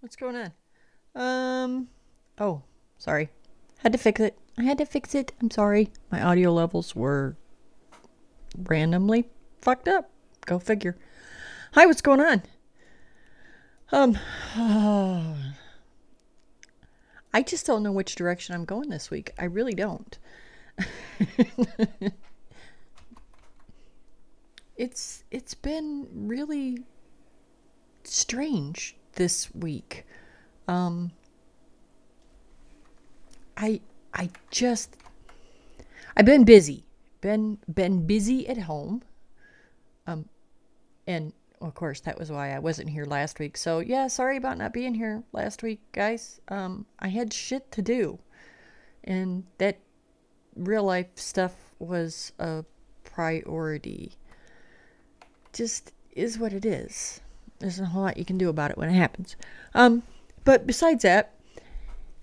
What's going on? Um, oh, sorry. Had to fix it. I had to fix it. I'm sorry. My audio levels were randomly fucked up. Go figure. Hi, what's going on? Um, I just don't know which direction I'm going this week. I really don't. it's it's been really strange this week. Um, I I just I've been busy, been been busy at home. Um, and of course that was why I wasn't here last week. So yeah, sorry about not being here last week, guys. Um, I had shit to do, and that real life stuff was a priority. Just is what it is there's a whole lot you can do about it when it happens. Um, but besides that,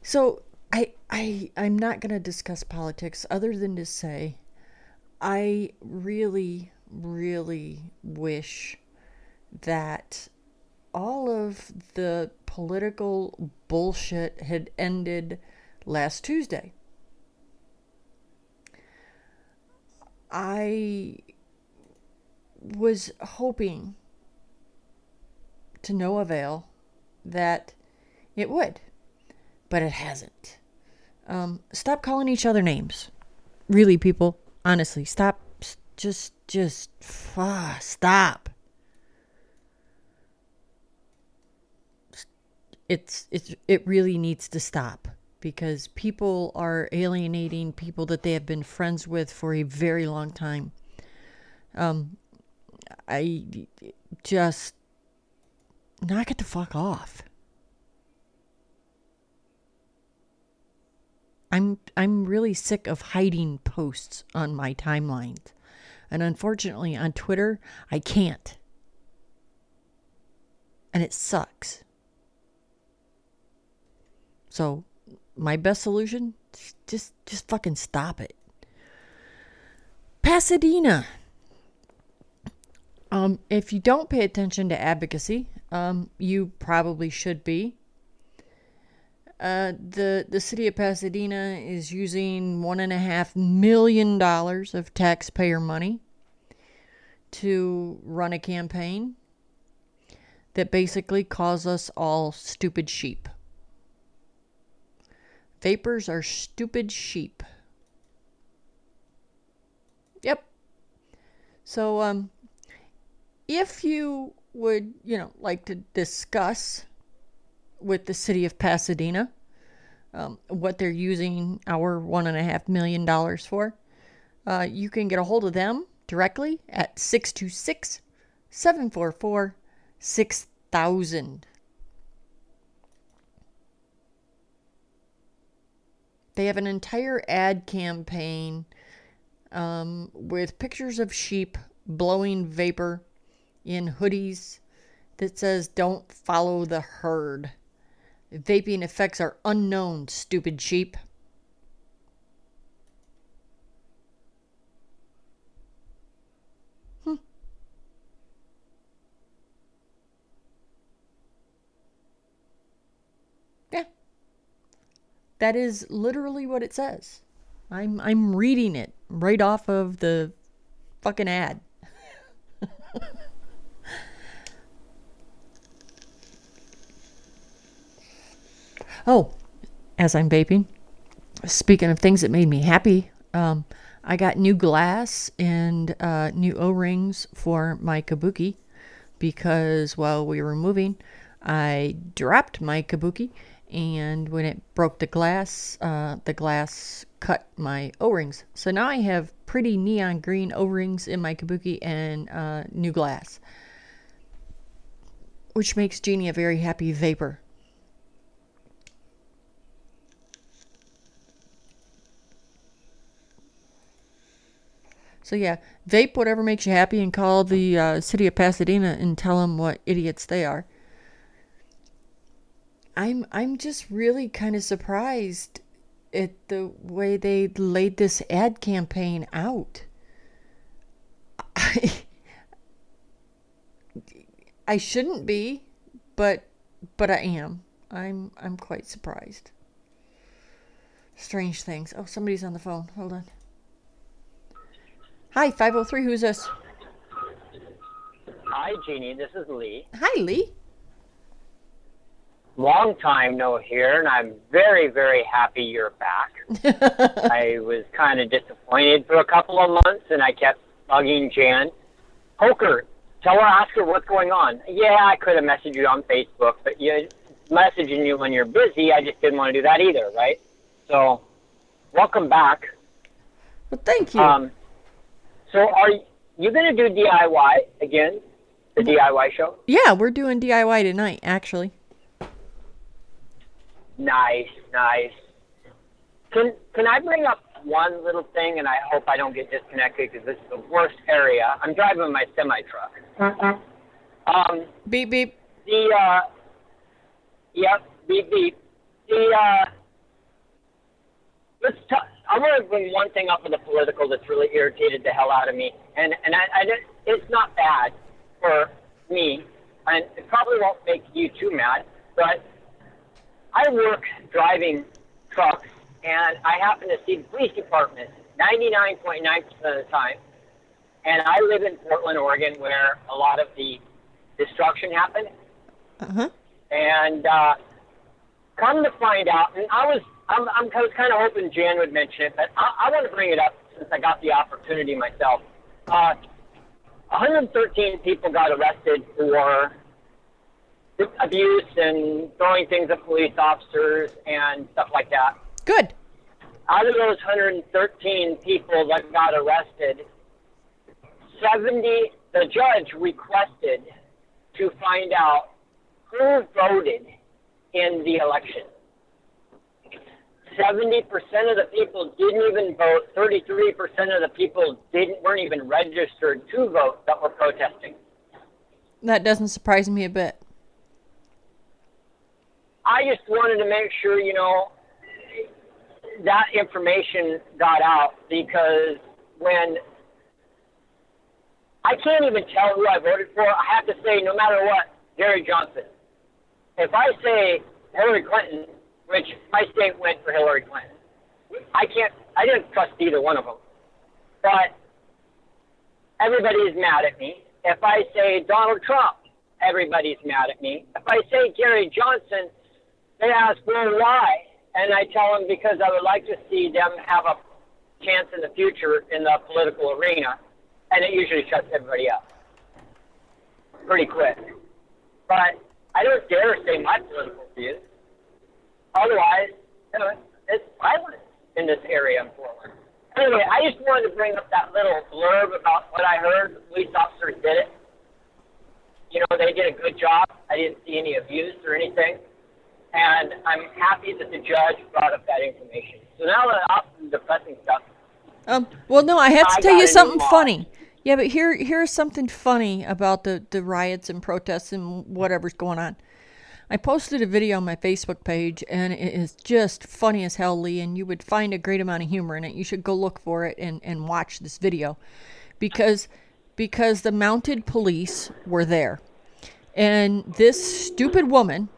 so I I I'm not going to discuss politics other than to say I really really wish that all of the political bullshit had ended last Tuesday. I was hoping to no avail that it would, but it hasn't. Um, stop calling each other names. Really, people, honestly, stop. Just, just, ah, stop. It's, it's, it really needs to stop because people are alienating people that they have been friends with for a very long time. Um, I just knock it the fuck off. I'm I'm really sick of hiding posts on my timelines. And unfortunately on Twitter, I can't. And it sucks. So, my best solution just just fucking stop it. Pasadena. Um, if you don't pay attention to advocacy, um, you probably should be. Uh, the the city of Pasadena is using one and a half million dollars of taxpayer money to run a campaign that basically calls us all stupid sheep. Vapors are stupid sheep. Yep. So um if you would, you know, like to discuss with the city of Pasadena um, what they're using our one and a half million dollars for, uh, you can get a hold of them directly at 626 744 6000. They have an entire ad campaign um, with pictures of sheep blowing vapor in hoodies that says, Don't follow the herd. Vaping effects are unknown, stupid sheep. Hmm. Yeah. That is literally what it says. I'm I'm reading it right off of the fucking ad. Oh, as I'm vaping, speaking of things that made me happy, um, I got new glass and uh, new O rings for my kabuki because while we were moving, I dropped my kabuki, and when it broke the glass, uh, the glass cut my O rings. So now I have pretty neon green O rings in my kabuki and uh, new glass. which makes Jeannie a very happy vapor. So yeah, vape whatever makes you happy and call the uh, city of Pasadena and tell them what idiots they are. I'm I'm just really kind of surprised at the way they laid this ad campaign out. I, I shouldn't be, but but I am. I'm I'm quite surprised. Strange things. Oh, somebody's on the phone. Hold on. Hi, 503. Who's this? Hi, Jeannie. This is Lee. Hi, Lee. Long time no hear, and I'm very, very happy you're back. I was kind of disappointed for a couple of months, and I kept bugging Jan. Poker, tell her, ask her what's going on. Yeah, I could have messaged you on Facebook, but you messaging you when you're busy, I just didn't want to do that either, right? So, welcome back. Well, thank you. Um, so, are you going to do DIY again? The DIY show? yeah, we're doing DIY tonight, actually. Nice, nice. Can can I bring up one little thing, and I hope I don't get disconnected because this is the worst area. I'm driving my semi truck. Um, Beep beep. the uh, yep, beep beep. The uh, let's talk. I want to bring one thing up with the political that's really irritated the hell out of me, and and I, I don't- it's not bad for me, and it probably won't make you too mad, but I work driving trucks, and I happen to see the police department 99.9% of the time. And I live in Portland, Oregon, where a lot of the destruction happened. Uh huh. And uh, come to find out, and I was I'm, I'm I was kind of hoping Jan would mention it, but I, I want to bring it up since I got the opportunity myself. Uh, 113 people got arrested for abuse and throwing things at police officers and stuff like that. Good. Out of those 113 people that got arrested, 70, the judge requested to find out who voted in the election. 70% of the people didn't even vote. 33% of the people didn't weren't even registered to vote that were protesting. That doesn't surprise me a bit. I just wanted to make sure, you know, that information got out because when I can't even tell who I voted for, I have to say, no matter what, Gary Johnson. If I say Hillary Clinton, which my state went for Hillary Clinton, I can't, I didn't trust either one of them. But everybody is mad at me. If I say Donald Trump, everybody's mad at me. If I say Gary Johnson, they ask, well, why? And I tell them because I would like to see them have a chance in the future in the political arena. And it usually shuts everybody up pretty quick. But I don't dare say my political views. Otherwise, you know, it's violent in this area in Portland. Anyway, I just wanted to bring up that little blurb about what I heard. The police officers did it. You know, they did a good job. I didn't see any abuse or anything. And I'm happy that the judge brought up that information. So now that off the depressing stuff, Um. Well, no, I have to I tell you something funny. Yeah, but here here's something funny about the the riots and protests and whatever's going on. I posted a video on my Facebook page, and it is just funny as hell, Lee. And you would find a great amount of humor in it. You should go look for it and and watch this video, because because the mounted police were there, and this stupid woman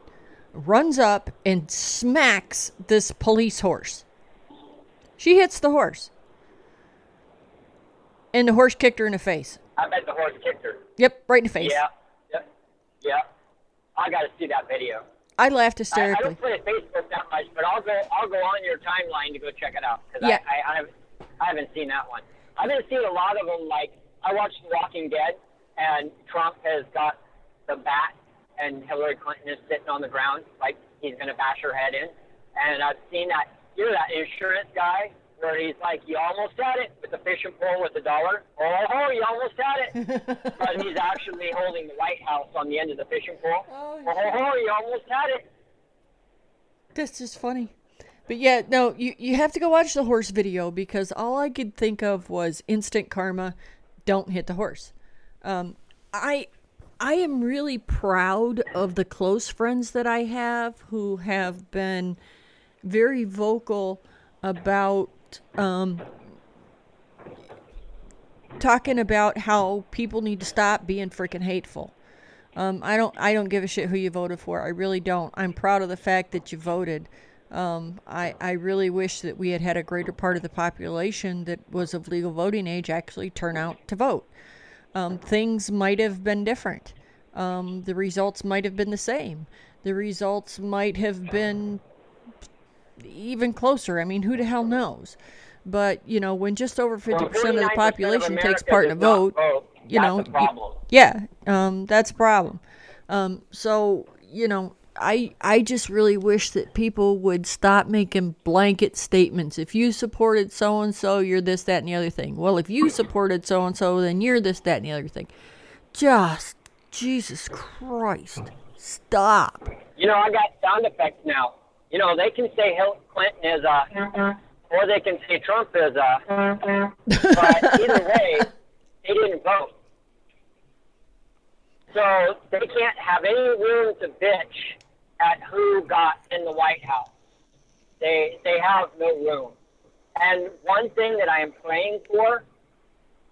runs up and smacks this police horse. She hits the horse. And the horse kicked her in the face. I bet the horse kicked her. Yep, right in the face. Yeah, yeah, yeah. I got to see that video. I laughed I, I don't play Facebook that much, but I'll go. I'll go on your timeline to go check it out because Yeah. I, I, I, haven't, I haven't seen that one. I've been seeing a lot of them. Like I watched Walking Dead, and Trump has got the bat, and Hillary Clinton is sitting on the ground like he's going to bash her head in. And I've seen that. You're that insurance guy where he's like, "You almost had it" with the fishing pole with the dollar. Oh, ho, you almost had it. but he's actually holding the White House on the end of the fishing pole. Oh, Oh, ho, ho, you almost had it. That's just funny. But yeah, no, you, you have to go watch the horse video because all I could think of was instant karma. Don't hit the horse. Um, I I am really proud of the close friends that I have who have been very vocal about um, talking about how people need to stop being freaking hateful. Um, I don't I don't give a shit who you voted for. I really don't. I'm proud of the fact that you voted. Um, I I really wish that we had had a greater part of the population that was of legal voting age actually turn out to vote. Um, things might have been different. Um, the results might have been the same. The results might have been even closer. I mean, who the hell knows? But you know, when just over fifty Well, percent of the 49% population takes part in a vote, vote. you That's know, a problem. yeah, um, that's a problem. Um, so you know, I I just really wish that people would stop making blanket statements. If you supported so and so, you're this, that, and the other thing. Well, if you supported so and so, then you're this, that, and the other thing. Just Jesus Christ, stop. You know, I got sound effects now. You know, they can say Hillary Clinton is a, or they can say Trump is a, but either way, they didn't vote. So they can't have any room to bitch at who got in the White House. They they have no room. And one thing that I am praying for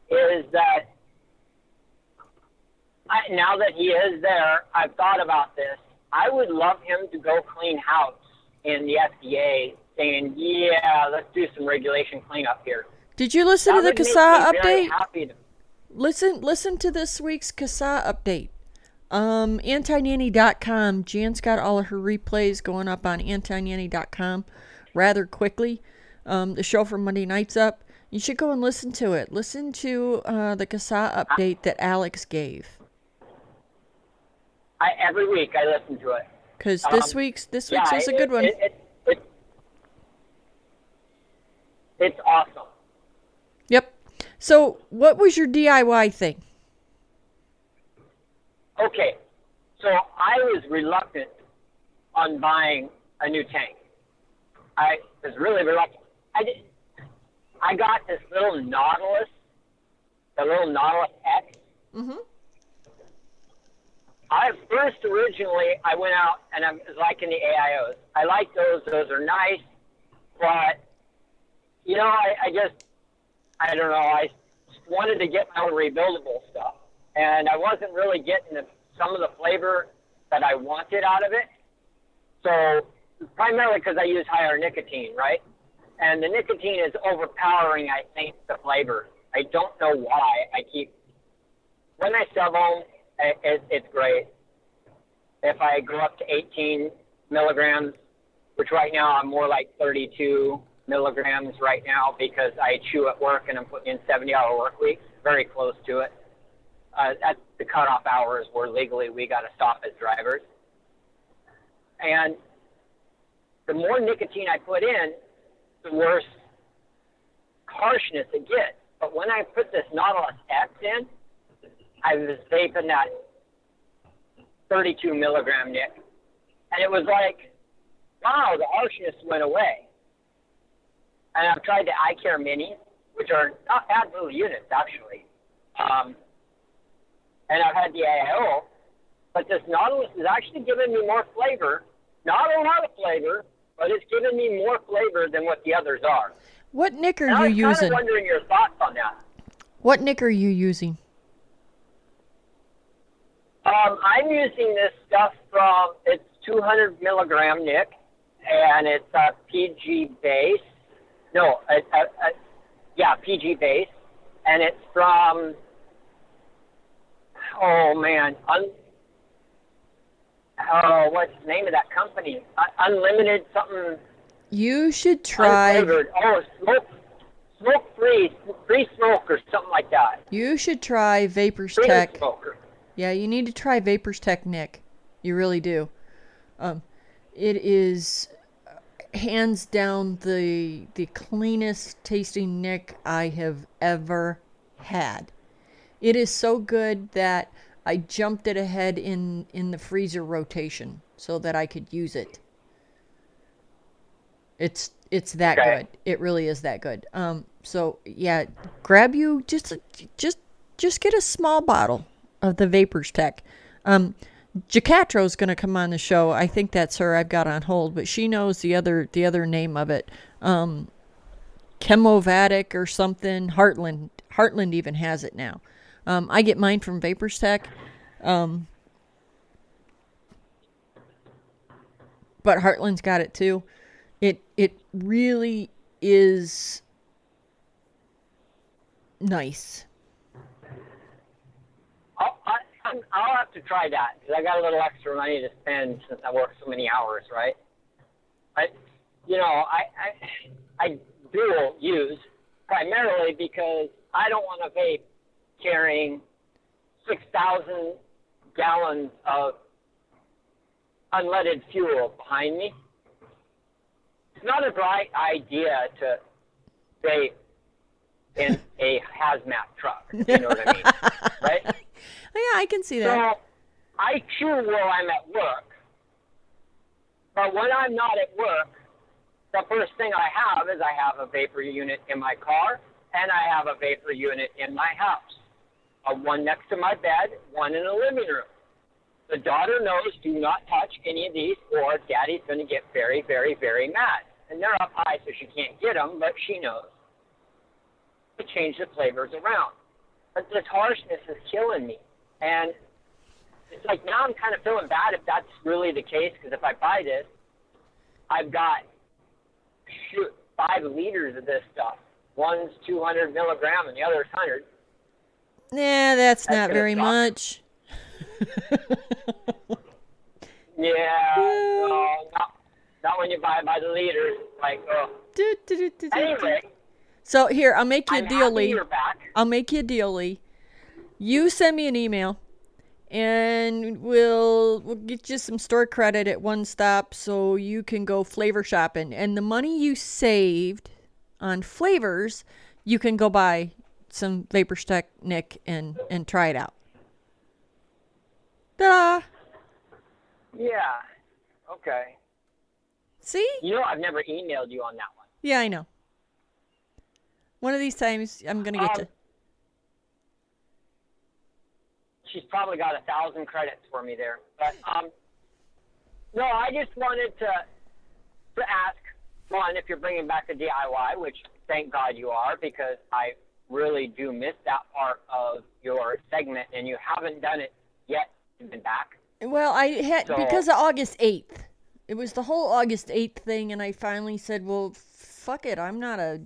is that I, now that he is there, I've thought about this. I would love him to go clean house in the FDA, saying, "Yeah, let's do some regulation cleanup here." Did you listen That to the CASAA update? to- Listen, listen to this week's CASAA update. Um, antinanny.com. Jan's got all of her replays going up on antinanny.com rather quickly. Um, the show from Monday night's up. You should go and listen to it. Listen to uh, the CASAA update that Alex gave. I, every week I listen to it. Because this Um, week's this Yeah, week's is a it- good one. It, it, it, it's awesome. Yep. So, what was your DIY thing? Okay, so I was reluctant on buying a new tank. I was really reluctant. I did. I got this little Nautilus, the little Nautilus X. Mhm. I first originally I went out and I was liking the AIOs. I like those; those are nice, but you know, I, I just I don't know. I wanted to get my own rebuildable stuff, and I wasn't really getting the, some of the flavor that I wanted out of it. So primarily because I use higher nicotine, right? And the nicotine is overpowering, I think, the flavor. I don't know why. I keep when I sub them, it, it, it's great. If I go up to 18 milligrams, which right now I'm more like 32 milligrams right now because I chew at work and I'm putting in 70 hour work weeks, very close to it. Uh, that's the cutoff hours where legally we got to stop as drivers. And the more nicotine I put in, the worse harshness it gets. But when I put this Nautilus X in, I was vaping that 32 milligram nick. And it was like, wow, the harshness went away. And I've tried the iCare Minis, which are not bad little units, actually. Um, and I've had the AIO, but this Nautilus is actually giving me more flavor. Not a lot of flavor, but it's giving me more flavor than what the others are. What nick are you was using? kind of wondering your thoughts on that. What nick are you using? Um, I'm using this stuff from it's 200 milligram Nick, and it's a PG base. No, a, a, a, yeah, PG base, and it's from. Oh man, un, oh, what's the name of that company? Uh, Unlimited something You should try. unflavored. Oh, smoke, smoke free, free smoke or something like that. You should try Vapors Free Tech. smoker. Yeah, you need to try Vapors Tech Nick. You really do. Um, it is. hands down the the cleanest tasting Nick I have ever had. It is so good that I jumped it ahead in in the freezer rotation so that I could use it. It's it's that Okay. good. It really is that good. Um so yeah, grab you just just just get a small bottle of the Vapors Tech. Um is going to come on the show. I think that's her I've got on hold, but she knows the other the other name of it. Um Chemnovatic or something. Heartland Heartland even has it now. Um, I get mine from Vapors Tech. Um, but Heartland's got it too. It it really is nice. I'll, I, I'm- I'll have to try that because I got a little extra money to spend since I work so many hours, right? I, you know, I, I, I dual use primarily because I don't want to vape carrying 6,000 gallons of unleaded fuel behind me. It's not a bright idea to vape in a hazmat truck. You know what I mean, right? Yeah, I can see that. So I chew while I'm at work. But when I'm not at work, the first thing I have is I have a vapor unit in my car and I have a vapor unit in my house. Uh, one next to my bed, one in the living room. The daughter knows do not touch any of these or daddy's going to get very, very, very mad. And they're up high so she can't get them, but she knows. To change the flavors around. But this harshness is killing me. And it's like now I'm kind of feeling bad if that's really the case because if I buy this, I've got shoot five liters of this stuff. One's 200 milligram and the other's 100. Nah, that's not very suck. much. Yeah, no, not, not when you buy by the liters. Like, oh. Do, do, do. Anyway, So here, I'll make you a I'm deal, Lee. I'll make you a deal, Lee. You send me an email, and we'll we'll get you some store credit at One Stop, so you can go flavor shopping. And the money you saved on flavors, you can go buy some Vapor Tech Nick and and try it out. Ta! Yeah. Okay. See? You know, I've never emailed you on that one. Yeah, I know. One of these times, I'm gonna get Um, you. She's probably got a thousand credits for me there. But um, no, I just wanted to to ask one if you're bringing back the DIY, which thank God you are, because I really do miss that part of your segment, and you haven't done it yet. You've been back. Well, I had So- because of August eighth. It was the whole August eighth thing, and I finally said, "Well, fuck it. I'm not a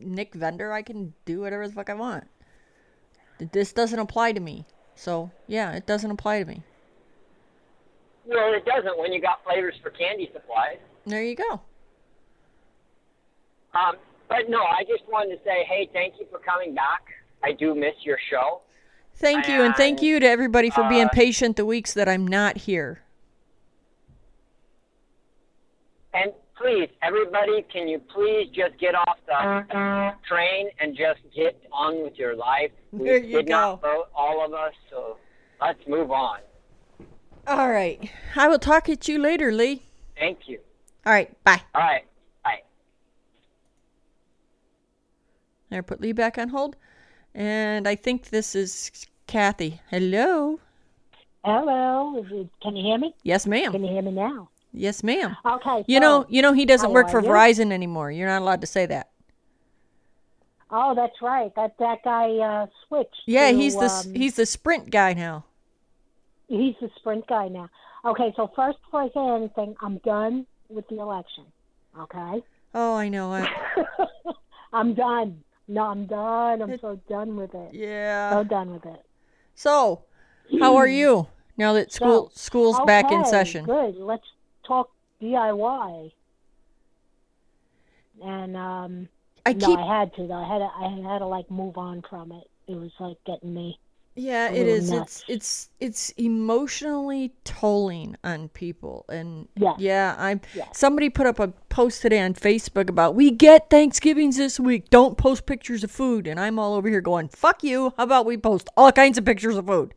Nick vendor. I can do whatever the fuck I want. This doesn't apply to me. So yeah, it doesn't apply to me. Well, it doesn't when you got flavors for candy supplies. There you go. Um, but no, I just wanted to say, hey, thank you for coming back. I do miss your show. Thank you, and thank you to everybody for being uh, patient the weeks that I'm not here. And please, everybody, can you please just get off the train and just get on with your life? We There you did not vote, all of us, so let's move on. All right, I will talk at you later, Lee. Thank you. All right, bye. All right. Bye. There, put Lee back on hold, and I think this is Kathy. Hello. Hello, is it, can you hear me? Yes, ma'am. Can you hear me now? Yes, ma'am. Okay. You so- know, you know he doesn't work for you? Verizon anymore. You're not allowed to say that. Oh, that's right. That that guy uh, switched. Yeah, to, he's the um, he's the Sprint guy now. he's the Sprint guy now. Okay, so first before I say anything, I'm done with the election. Okay, Oh, I know. I, I'm done. No, I'm done. I'm so done with it. Yeah. So done with it. So, how are you now that school So, school's back in session? Good. Let's talk DIY. And um, I no, keep I had to. though. I had to, I had to like move on from it. It was like getting me. Yeah, it is. nuts. It's it's it's emotionally tolling on people, and Yes. yeah, I'm. Yes. Somebody put up a post today on Facebook about we get Thanksgivings this week. Don't post pictures of food, and I'm all over here going, "Fuck you!" How about we post all kinds of pictures of food?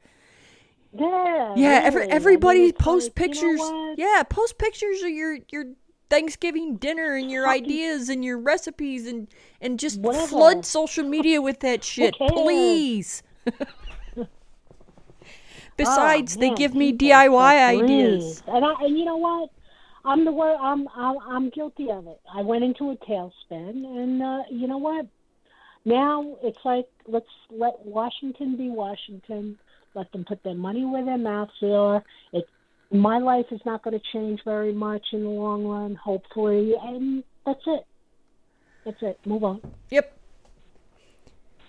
Yeah. Yeah, every really. I mean, everybody post like, you know pictures. yeah, post pictures of your your Thanksgiving dinner and your ideas and your recipes and and just Whatever. flood social media with that shit, please. Besides, they Oh, man, give me DIY ideas. And I, and you know what? I'm the wor I'm, I'm I'm guilty of it. I went into a tailspin, and uh, you know what? Now it's like let's let Washington be Washington. Let them put their money where their mouths are. It my life is not going to change very much in the long run, hopefully, and that's it. That's it. Move on. Yep.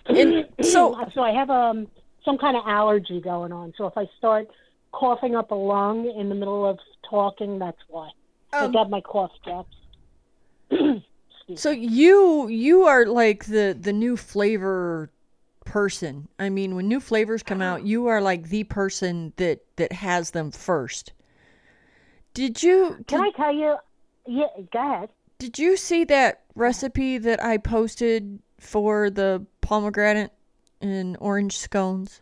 And so so I have um some kind of allergy going on. So if I start coughing up a lung in the middle of talking, that's why. I Um, got my cough drops. So you you are like the the new flavor person. I mean, when new flavors come out, uh-huh. you are like the person that that has them first. Did you Can I tell you? Yeah, go ahead. did you see that recipe that I posted for the pomegranate and orange scones?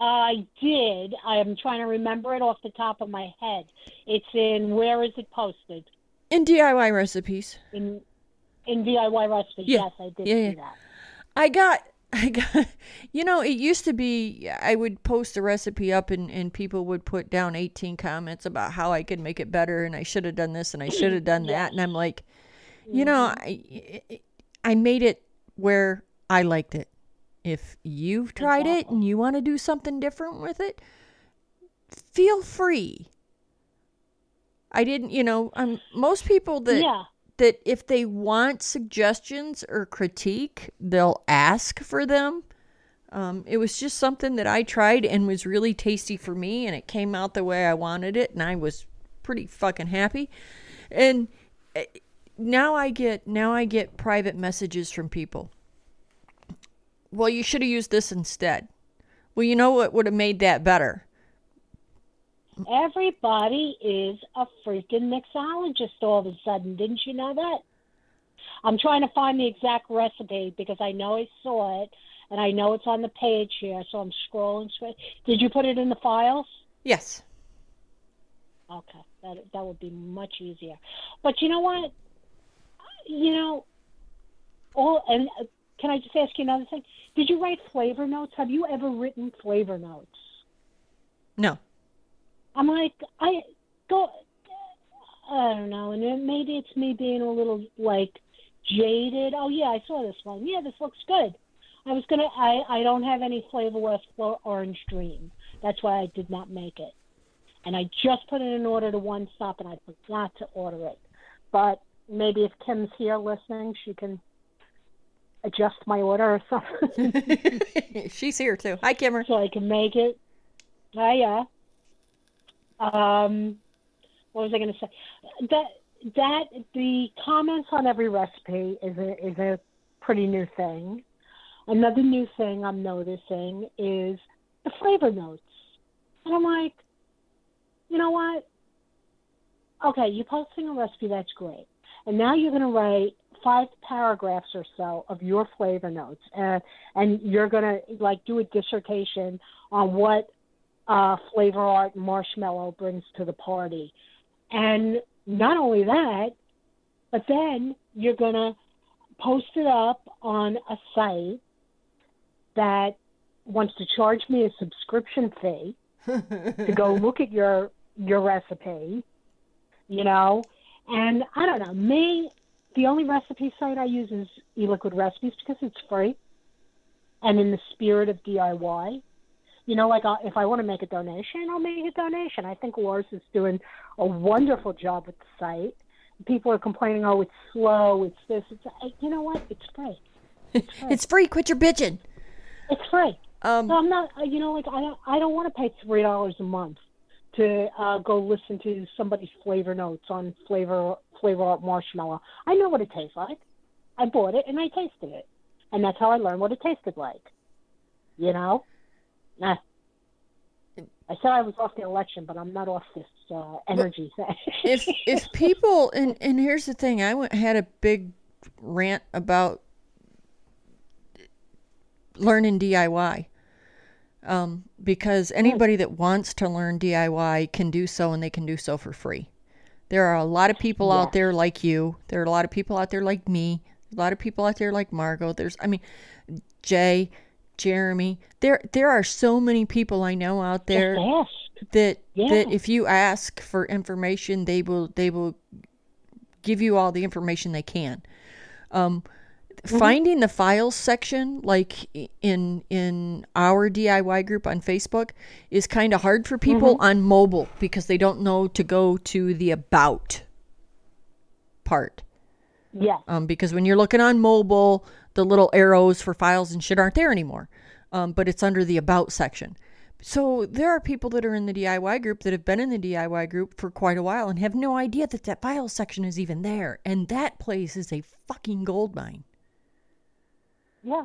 I did. I'm trying to remember it off the top of my head. It's in where is it posted? In DIY recipes. In in DIY recipes. Yeah. Yes, I did Yeah, see yeah. that. I got I got you know, it used to be I would post a recipe up and, and people would put down 18 comments about how I could make it better and I should have done this and I should have done that and I'm like, you know, I I made it where I liked it. If you've tried it and you want to do something different with it, feel free. I didn't, you know, um, most people that Yeah. That if they want suggestions or critique, they'll ask for them. Um, it was just something that I tried and was really tasty for me, and it came out the way I wanted it, and I was pretty fucking happy. And eh, now I get now I get private messages from people. Well, you should have used this instead. Well, you know what would have made that better? Everybody is a freaking mixologist all of a sudden. Didn't you know that? I'm trying to find the exact recipe because I know I saw it and I know it's on the page here, so I'm scrolling. Did you put it in the files? Yes. Okay, that that would be much easier. But you know what? You know, all and uh, can I just ask you another thing? Did you write flavor notes? Have you ever written flavor notes? No. I'm like, I go, I don't know, and then maybe it's me being a little like jaded. Oh yeah, I saw this one. Yeah, this looks good. I was gonna. I I don't have any flavorless for Orange Dream. That's why I did not make it. And I just put in an order to one stop, and I forgot to order it. But maybe if Kim's here listening, she can adjust my order or something. She's here too. Hi, Kimmer. so I can make it. Yeah. Um, what was I going to say? That that the comments on every recipe is a is a pretty new thing. Another new thing I'm noticing is the flavor notes, and I'm like, you know what? Okay, you're posting a recipe that's great, and now you're going to write five paragraphs or so of your flavor notes, and and you're going to like do a dissertation on what uh, flavor art marshmallow brings to the party. And not only that, but then you're going to post it up on a site that wants to charge me a subscription fee to go look at your your recipe, you know. And I don't know, me, the only recipe site I use is eLiquid Recipes because it's free. And in the spirit of DIY, you know, like uh, if I want to make a donation, I'll make a donation. I think Lars is doing a wonderful job with the site. People are complaining, oh, it's slow, it's this, it's you know what? It's free. It's free. it's free. Quit your bitching. It's free. Um, So I'm not, uh, you know, like I don't, I don't want to pay three dollars a month to uh, go listen to somebody's flavor notes on flavor flavor art marshmallow. I know what it tastes like. I bought it and I tasted it, and that's how I learned what it tasted like. You know? Nah. I said I was off the election, but I'm not off this uh, energy thing. if if people and and here's the thing, I went, had a big rant about learning DIY. Um, because anybody that wants to learn DIY can do so, and they can do so for free. There are a lot of people out there like you. There are a lot of people out there like me. A lot of people out there like Margot. There's, I mean, Jay, Jeremy. There, there are so many people I know out there Just ask. that that if you ask for information, they will they will give you all the information they can. Um, Finding the files section, like in in our DIY group on Facebook, is kind of hard for people on mobile because they don't know to go to the about part. Yes. Um, because when you're looking on mobile, the little arrows for files and shit aren't there anymore. Um, but it's under the about section. So there are people that are in the DIY group that have been in the DIY group for quite a while and have no idea that that file section is even there. And that place is a fucking gold mine. Yeah.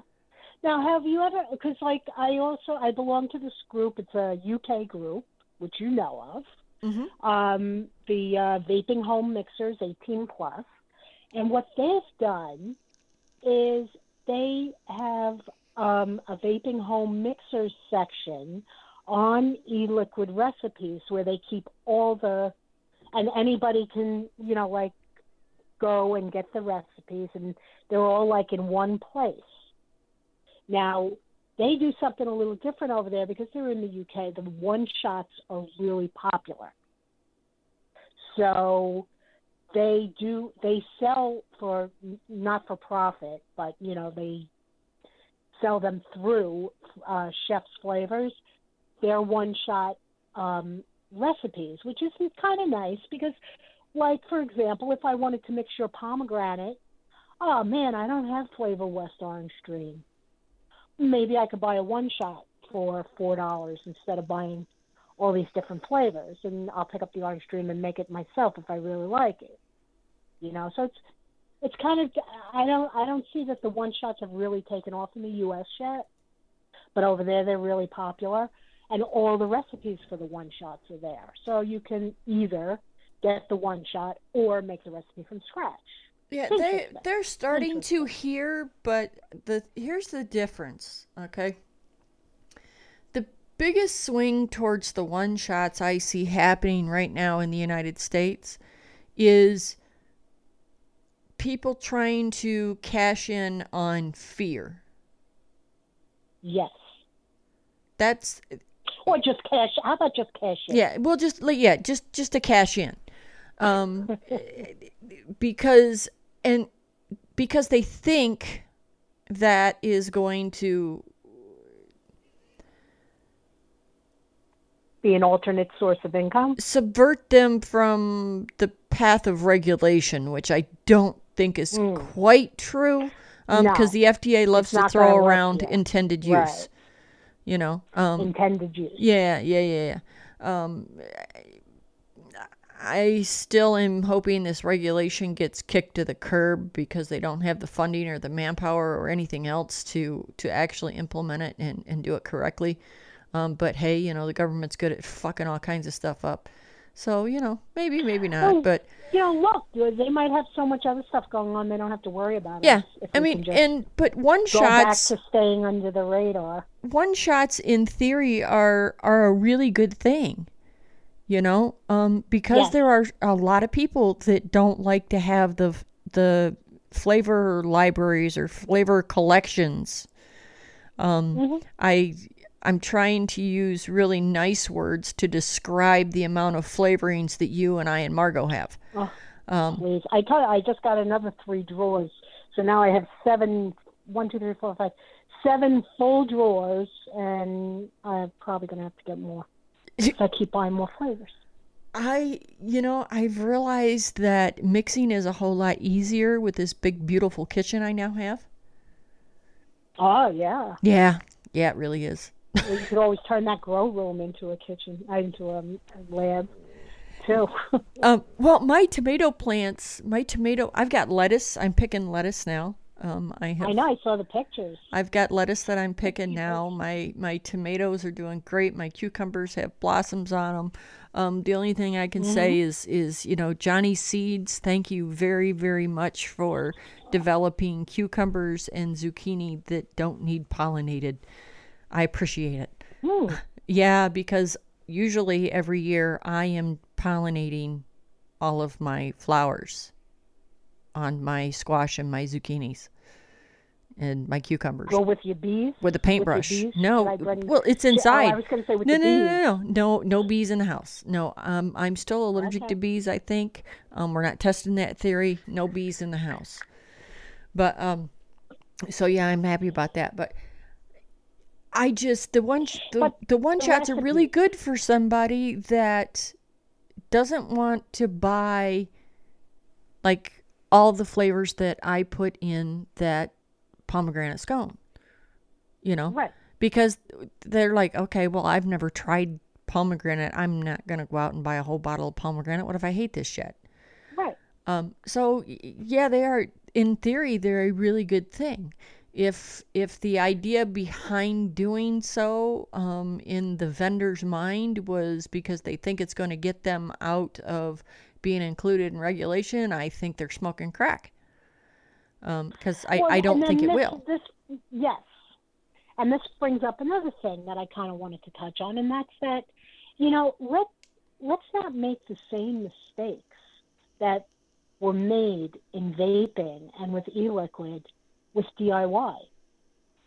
Now, have you ever? Because like I also I belong to this group. It's a UK group, which you know of. Mhm. Um, the uh, vaping home mixers, 18 plus, and what they've done is they have um, a vaping home mixers section on e-liquid recipes where they keep all the, and anybody can you know like go and get the recipes, and they're all like in one place. Now, they do something a little different over there because they're in the UK. The one shots are really popular. So they do they sell for not for profit, but you know they sell them through uh, Chef's Flavors. They're one shot um, recipes, which is kind of nice because, like for example, if I wanted to mix your pomegranate, oh man, I don't have Flavor West Orange Dream maybe I could buy a one shot for four dollars instead of buying all these different flavors, and I'll pick up the orange dream and make it myself if I really like it. You know, so it's it's kind of I don't I don't see that the one shots have really taken off in the U.S. yet, but over there they're really popular, and all the recipes for the one shots are there, so you can either get the one shot or make the recipe from scratch. Yeah, they they're starting to hear, but the here's the difference, okay? Biggest swing towards the one shots I see happening right now in the United States is people trying to cash in on fear. Yes, That's or just cash. How about just cash in? yeah, well just yeah, just just to cash in. Um because and because they think that is going to Be an alternate source of income. subvert them from the path of regulation, which I don't think is quite true. Um, No, because the FDA loves to throw gonna work around intended use. Right. You know, um, intended use. yeah, yeah, yeah, yeah. Um, I still am hoping this regulation gets kicked to the curb because they don't have the funding or the manpower or anything else to to actually implement it and, and do it correctly. Um, but hey, you know the government's good at fucking all kinds of stuff up. So you know maybe maybe not. Well, But You know, look, they might have so much other stuff going on they don't have to worry about yeah, it. Yeah. I mean, and but one go back shots to staying under the radar. one shots in theory are are a really good thing you know um because Yes. there are a lot of people that don't like to have the the flavor libraries or flavor collections um Mm-hmm. i i'm trying to use really nice words to describe the amount of flavorings that you and i and margot have Um, I tell you, I just got another three drawers, so now I have seven. One, two, three, four, five, seven full drawers, and I'm probably gonna have to get more. if I keep buying more flavors. I, you know, I've realized that mixing is a whole lot easier with this big, beautiful kitchen I now have. Oh yeah, Yeah, yeah, it really is. You could always turn that grow room into a kitchen, uh, into a, a lab, too. Um, well, my tomato plants, my tomato, I've got lettuce. I'm picking lettuce now. Um, I have I know. I saw the pictures. I've got lettuce that I'm picking now. My my tomatoes are doing great. My cucumbers have blossoms on them. Um, the only thing I can say is is you know Johnny Seeds. Thank you very very much for developing cucumbers and zucchini that don't need pollinated. I appreciate it. Hmm. Yeah, because usually every year I am pollinating all of my flowers on my squash and my zucchinis and my cucumbers Go with your bees. with a paintbrush. bees? No, well, it's Should- oh, inside. I was going to say with no, the no, bees. no, no, no, no, no bees in the house. No, um, I'm still allergic Okay. to bees. I think um, we're not testing that theory. No bees in the house. But um, so yeah, I'm happy about that. But I just the one the, But the one the shots are really good for somebody that doesn't want to buy like all the flavors that I put in that pomegranate scone. You know, Right. because they're like, okay, well, I've never tried pomegranate. I'm not gonna go out and buy a whole bottle of pomegranate. What if I hate this shit? Right. Um, so yeah, they are in theory they're a really good thing. If if the idea behind doing so um, in the vendor's mind was because they think it's going to get them out of being included in regulation, I think they're smoking crack. Because I, Well, I don't think it will. This, yes, and this brings up another thing that I kind of wanted to touch on, and that's that, you know, let let's not make the same mistakes that were made in vaping and with e-liquid with DIY.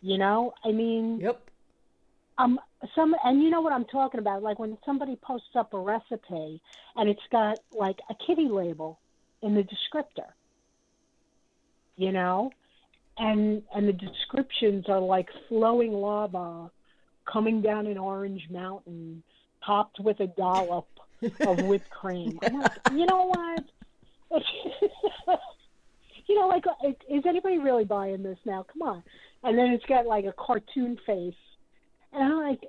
You know, I mean, Yep. um, some, and you know what I'm talking about? Like when somebody posts up a recipe and it's got like a kitty label in the descriptor, you know, and and the descriptions are like flowing lava coming down an orange mountain, topped with a dollop of whipped cream. I'm like, you know what? you know, like, is anybody really buying this now? Come on. And then it's got like a cartoon face. And I'm like,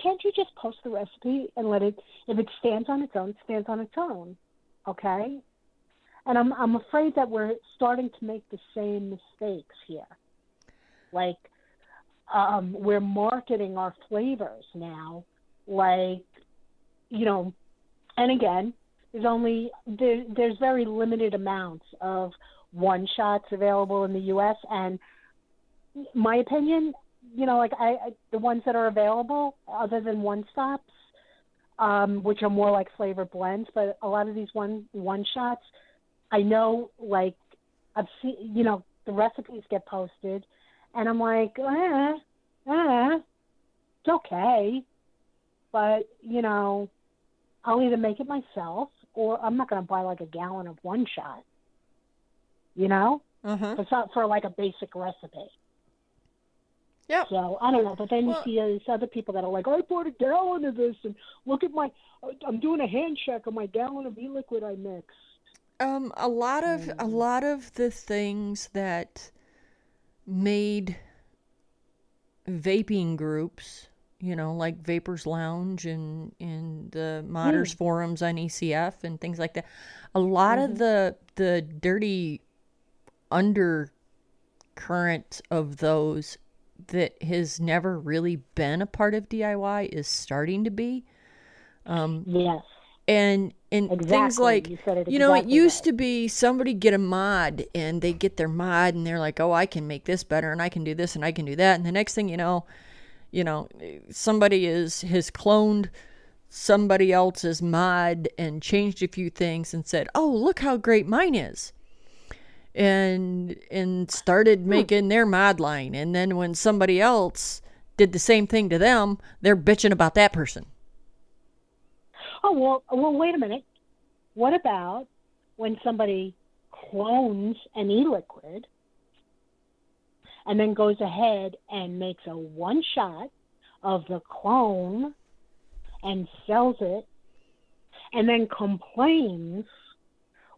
can't you just post the recipe and let it, if it stands on its own, it stands on its own. Okay? And I'm, I'm afraid that we're starting to make the same mistakes here. Like, um, we're marketing our flavors now like, you know, and again, there's only there, there's very limited amounts of one shots available in the U.S. and my opinion, you know, like I, I the ones that are available, other than one stops, um, which are more like flavor blends, but a lot of these one one shots, I know, like I've seen, you know, the recipes get posted, and I'm like, eh, eh, it's okay, but you know, I'll either make it myself or I'm not going to buy like a gallon of one shot. You know, Uh-huh. it's not for like a basic recipe. Yep. So I don't know, but then you see uh, these other people that are like, I bought a gallon of this, and look at my, I'm doing a hand check on my gallon of e-liquid I mixed. Um, a lot of a lot of the things that made vaping groups, you know, like Vapors Lounge and and the modders hmm. forums on ECF and things like that. A lot of mm-hmm. the the dirty undercurrent of those that has never really been a part of DIY is starting to be um, Yes. and and things like You you know it used right. to be somebody get a mod and they get their mod and they're like oh i can make this better and i can do this and i can do that and the next thing you know you know somebody is has cloned somebody else's mod and changed a few things and said oh look how great mine is and and started hmm. making their mod line and then when somebody else did the same thing to them they're bitching about that person Oh well, well. Wait a minute. What about when somebody clones an e-liquid and then goes ahead and makes a one shot of the clone and sells it, and then complains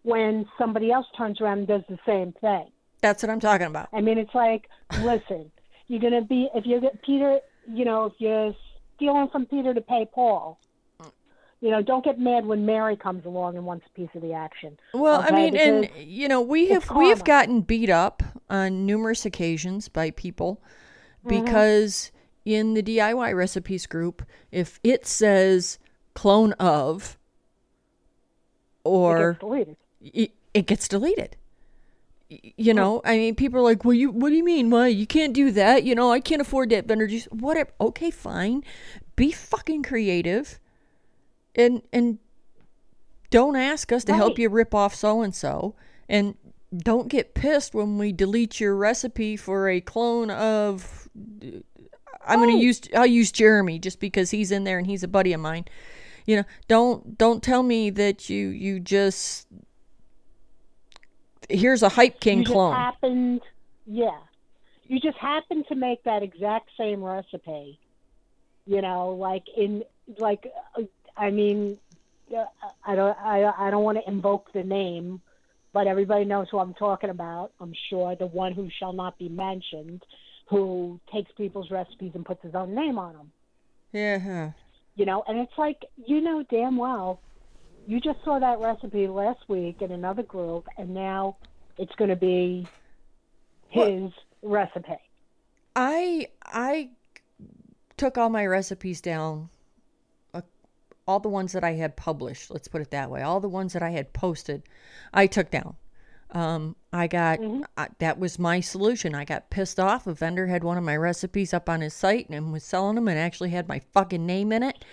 when somebody else turns around and does the same thing? that's what i'm talking about I mean, it's like, listen, you're gonna be if you get Peter, you know, if you're stealing from Peter to pay Paul, You know, don't get mad when Mary comes along and wants a piece of the action. Well, I okay? mean, and you know, we have we have gotten beat up on numerous occasions by people Mm-hmm. because in the DIY recipes group, if it says clone of it or gets deleted. it, it gets deleted. You know, I mean, people are like, "Well, you, what do you mean? Why you can't do that? You know, I can't afford that vendor juice. Whatever. Okay, fine. Be fucking creative, and and don't ask us to help you rip off so and so, and don't get pissed when we delete your recipe for a clone of. I'm gonna use I'll use Jeremy just because he's in there and he's a buddy of mine. You know, don't don't tell me that you you just here's a hype king you clone. happened, yeah. You just happened to make that exact same recipe. You know, like in like, uh, I mean, I don't I I don't want to invoke the name, but everybody knows who I'm talking about. I'm sure the one who shall not be mentioned, who takes people's recipes and puts his own name on them. yeah. You know, and it's like you know damn well, you just saw that recipe last week in another group, and now it's going to be his recipe. I I took all my recipes down, all the ones that I had published. Let's put it that way. All the ones that I had posted, I took down. Um, I got mm-hmm. I, that was my solution. I got pissed off. A vendor had one of my recipes up on his site and was selling them, and actually had my fucking name in it.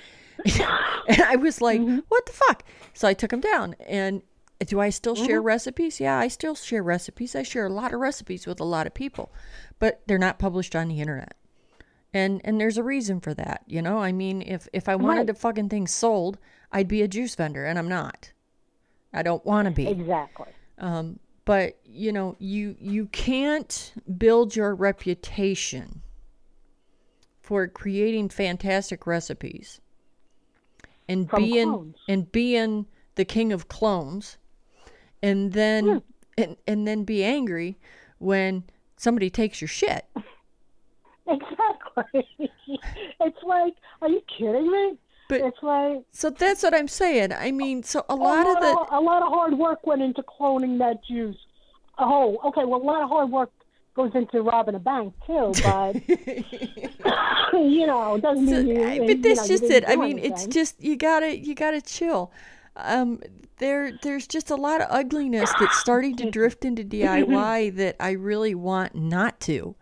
and I was like, mm-hmm. "What the fuck?" So I took them down. And do I still mm-hmm. share recipes? Yeah, I still share recipes. I share a lot of recipes with a lot of people, but they're not published on the internet. And and there's a reason for that, you know. I mean, if if I wanted Right. the fucking thing sold, I'd be a juice vendor, and I'm not. I don't want to be. Exactly. Um, but you know, you you can't build your reputation for creating fantastic recipes and From being clones. and being the king of clones, and then Hmm. and and then be angry when somebody takes your shit. Exactly. it's like, are you kidding me? But- it's like So that's what I'm saying. I mean, so a a lot of the a lot of hard work went into cloning that juice. Oh, okay. Well, a lot of hard work goes into robbing a bank too, but you know, it doesn't So, mean you. You but that's know, just it. I mean, it's just you gotta you gotta chill. Um, there there's just a lot of ugliness that's starting to drift into DIY that I really want not to.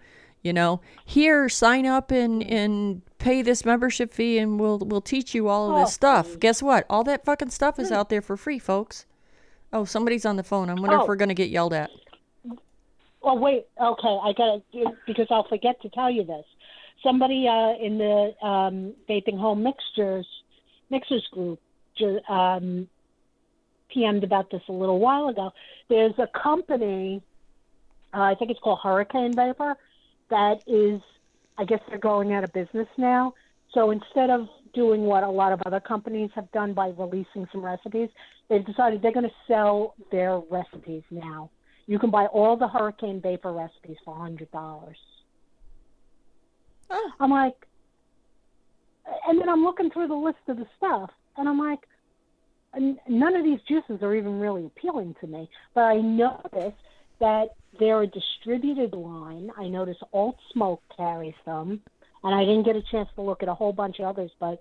You know, here sign up and and pay this membership fee, and we'll we'll teach you all of this Oh, stuff. Guess what? All that fucking stuff is out there for free, folks. Oh, somebody's on the phone. I wonder if Oh. we're gonna get yelled at. Oh wait, okay, I gotta because I'll forget to tell you this. Somebody uh, in the um, vaping home mixtures mixers group um, PM'd about this a little while ago. There's a company, uh, I think it's called Hurricane Vapor, that is, I guess they're going out of business now. So instead of doing what a lot of other companies have done by releasing some recipes, they've decided they're going to sell their recipes now. You can buy all the Hurricane Vapor recipes for hundred dollars. Oh. I'm like, and then I'm looking through the list of the stuff, and I'm like, none of these juices are even really appealing to me. But I noticed that they're a distributed line. I noticed Alt Smoke carries them, and I didn't get a chance to look at a whole bunch of others. But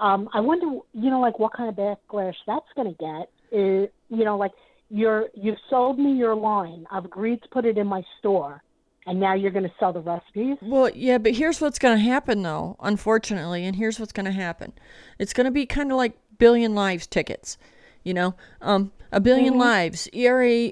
um, I wonder, you know, like what kind of backlash that's going to get. Uh, you know, like you're you've sold me your line. I've agreed to put it in my store, and now you're going to sell the recipes. Well, yeah, but here's what's going to happen, though, unfortunately, and here's what's going to happen. It's going to be kind of like Billion Lives tickets, you know? Um, a 1000000000 Lives, ERA,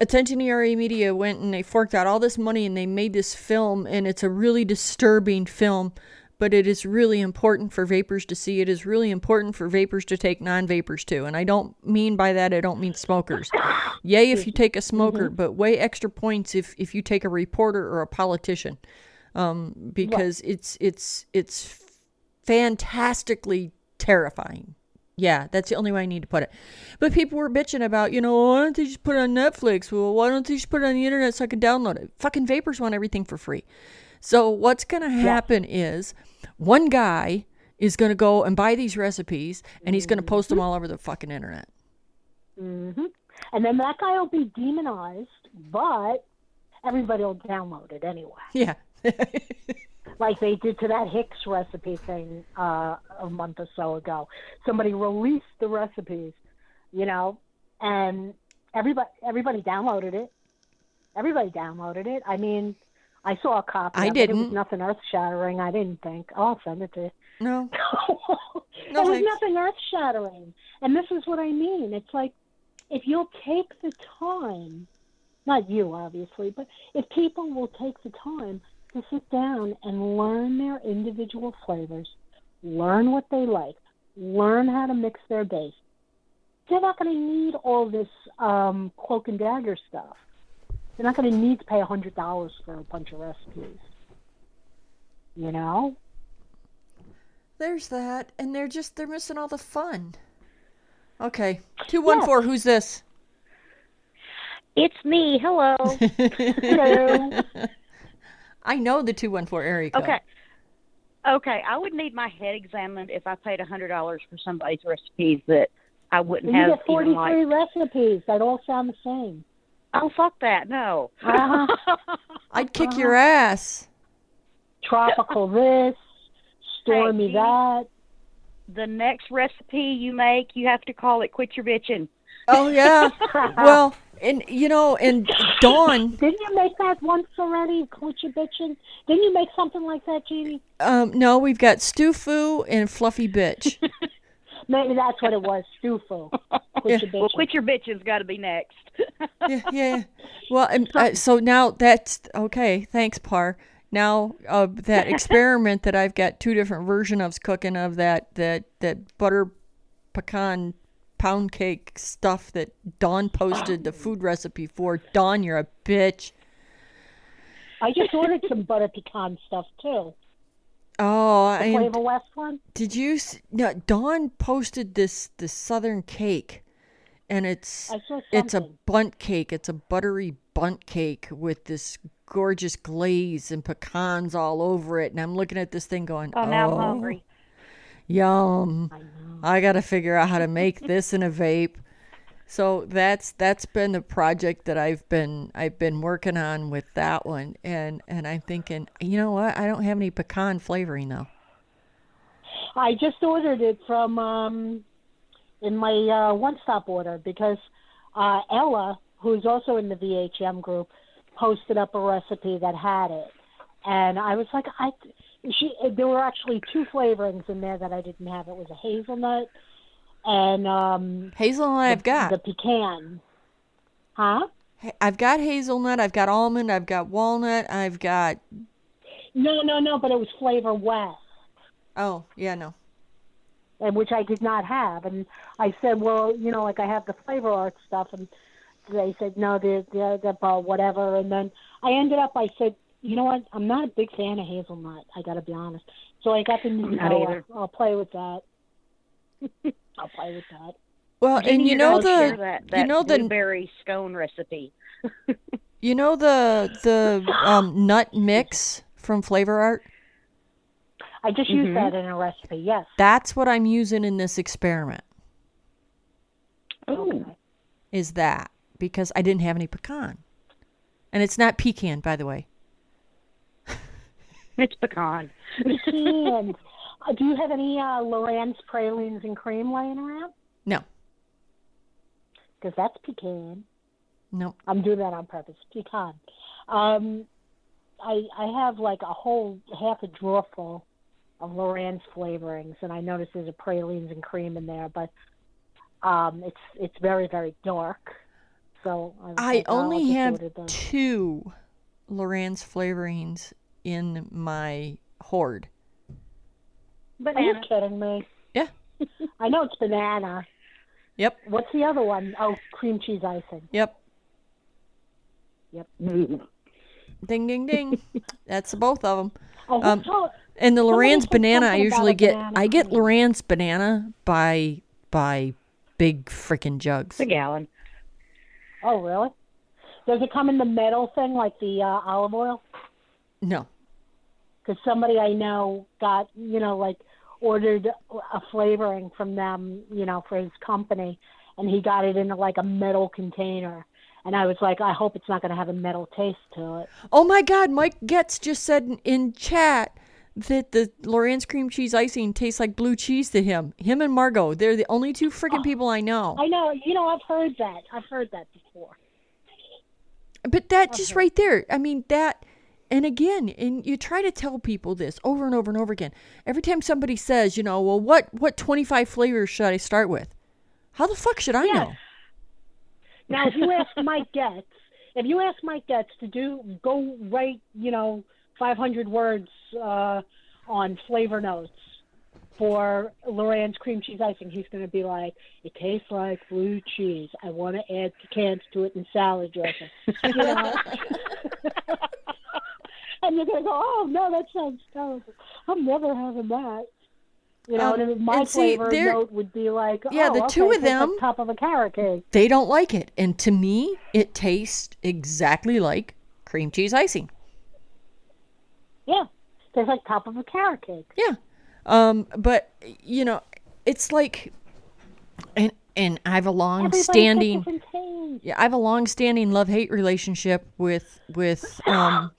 Attention ERA Media went and they forked out all this money and they made this film, and it's a really disturbing film, but it is really important for vapors to see. It is really important for vapors to take non vapors too. And I don't mean by that, I don't mean smokers. Yay if you take a smoker, but way extra points if, if you take a reporter or a politician um, because it's it's it's fantastically terrifying. Yeah, that's the only way I need to put it. But people were bitching about, you know, why don't they just put it on Netflix? Well, why don't they just put it on the internet so I can download it? Fucking vapors want everything for free. So what's going to happen is one guy is going to go and buy these recipes and he's going to post them all over the fucking internet. hmm And then that guy will be demonized, but everybody will download it anyway, Yeah. like they did to that Hicks recipe thing uh, a month or so ago. Somebody released the recipes, you know, and everybody everybody downloaded it. Everybody downloaded it. I mean, I saw a copy. I of It. it was didn't. nothing earth shattering. I didn't think. Oh, I'll send it to you. no. it No, was nothing earth shattering. And this is what I mean. It's like if you'll take the time, not you obviously, but if people will take the time to sit down and learn their individual flavors, learn what they like, learn how to mix their base, they're not going to need all this um, cloak and dagger stuff. They're not going to need to pay a hundred dollars for a bunch of recipes. You know, There's that. And they're just, they're missing all the fun. Okay. 214, who's this? It's me. Hello. Hello. I know the 214 area code. okay. Okay. I would need my head examined if I paid a hundred dollars for somebody's recipes that I wouldn't You have get even 43 like. recipes that all sound the same. Oh fuck that! No. Uh-huh. I'd kick your ass. Tropical this, stormy Hey, that. the next recipe you make, you have to call it "Quit Your Bitching." Oh, yeah. well, and, you know, and Dawn, Didn't you make that once already? Quit your bitching. Didn't you make something like that, Jeannie? um, no, we've got Stu Foo and Fluffy Bitch. Maybe that's what it was. Stufu. Quit Yeah. your bitching. Well, "Quit Your Bitching's got to be next." yeah, yeah, yeah. Well, and, uh, so now that's okay. Thanks, Par. Now uh, that experiment that I've got two different versions of cooking of that that that butter pecan pound cake stuff that Dawn posted the food recipe for. Dawn, you're a bitch. I just ordered some butter pecan stuff too. Oh, The and Flavor West one. did you? No, Dawn posted this this southern cake, and it's it's a Bundt cake. It's a buttery Bundt cake with this gorgeous glaze and pecans all over it. And I'm looking at this thing going, Oh, now I'm oh. hungry. Yum! I. I got to figure out how to make this in a vape. So that's that's been the project that I've been I've been working on with that one, and and I'm thinking, you know what? I don't have any pecan flavoring though. I just ordered it from um, in my uh, one stop order because uh, Ella, who's also in the VHM group, posted up a recipe that had it, and I was like, I she there were actually two flavorings in there that I didn't have. It was a hazelnut and um, Hazelnut I've got. the pecan. Huh? I've got hazelnut, I've got almond, I've got walnut, I've got No, no, no. But it was Flavor West. oh yeah no and which I did not have. And I said, well, you know, like I have the flavor art stuff, and they said no, the the, the uh, whatever. And then I ended up, I said, you know what, I'm not a big fan of hazelnut. I got to be honest. So I got the Not Nutella. either. I'll play with that. I'll play with that. well and you know the that, you know the blueberry scone recipe. you know the the um, nut mix from Flavor Art. I just Mm-hmm. used that in a recipe. Yes. That's what I'm using in this experiment. Oh, Is that because I didn't have any pecan, and it's not pecan by the way. It's pecan. And uh, do you have any uh, LorAnn's pralines and cream laying around? No, Because that's pecan. no. I'm doing that on purpose. Pecan. Um, I I have like a whole half a drawer full of LorAnn's flavorings, and I notice there's a pralines and cream in there, but um, it's it's very very dark. So I, I like, oh, only just have two LorAnn's flavorings in my hoard. Are you Banana. kidding me? Yeah. I know it's banana. Yep. What's the other one? Oh, cream cheese icing. Yep. Yep. Ding ding ding. That's both of them. Oh, Um, what's all- And the Somebody LorAnn's said banana, I usually get. banana I get cream. LorAnn's banana by by big freaking jugs. A gallon. oh, really? Does it come in the metal thing like the uh, olive oil? No, because somebody I know got, you know, like ordered a flavoring from them, you know, for his company, and he got it in like a metal container. And I was like, I hope it's not going to have a metal taste to it. Oh my God, Mike Getz just said in, in chat that the LorAnn's cream cheese icing tastes like blue cheese to him. Him and Margot, they're the only two freaking oh. people I know. I know, you know, I've heard that. I've heard that before. But that just right there, I mean, that, and again, and you try to tell people this over and over and over again. Every time somebody says, you know, well, what, what 25 flavors should I start with? How the fuck should I Yes. know? Now, if you ask Mike Getz, if you ask Mike Getz to do go write, you know, 500 words uh, on flavor notes for LorAnn's cream cheese icing, he's going to be like, "It tastes like blue cheese. I want to add cans to it and salad dressing." You know? and you're going to go, "Oh no, that sounds terrible. I'm never having that." You know, Um, and my and see, flavor there- note would be like, Yeah, oh, the okay, two of them- top of a carrot cake. They don't like it. And to me, it tastes exactly like cream cheese icing. Yeah, tastes like top of a carrot cake. Yeah. Um, but you know, it's like, and and I have a long Everybody's got standing, yeah, I have a long standing love hate relationship with with um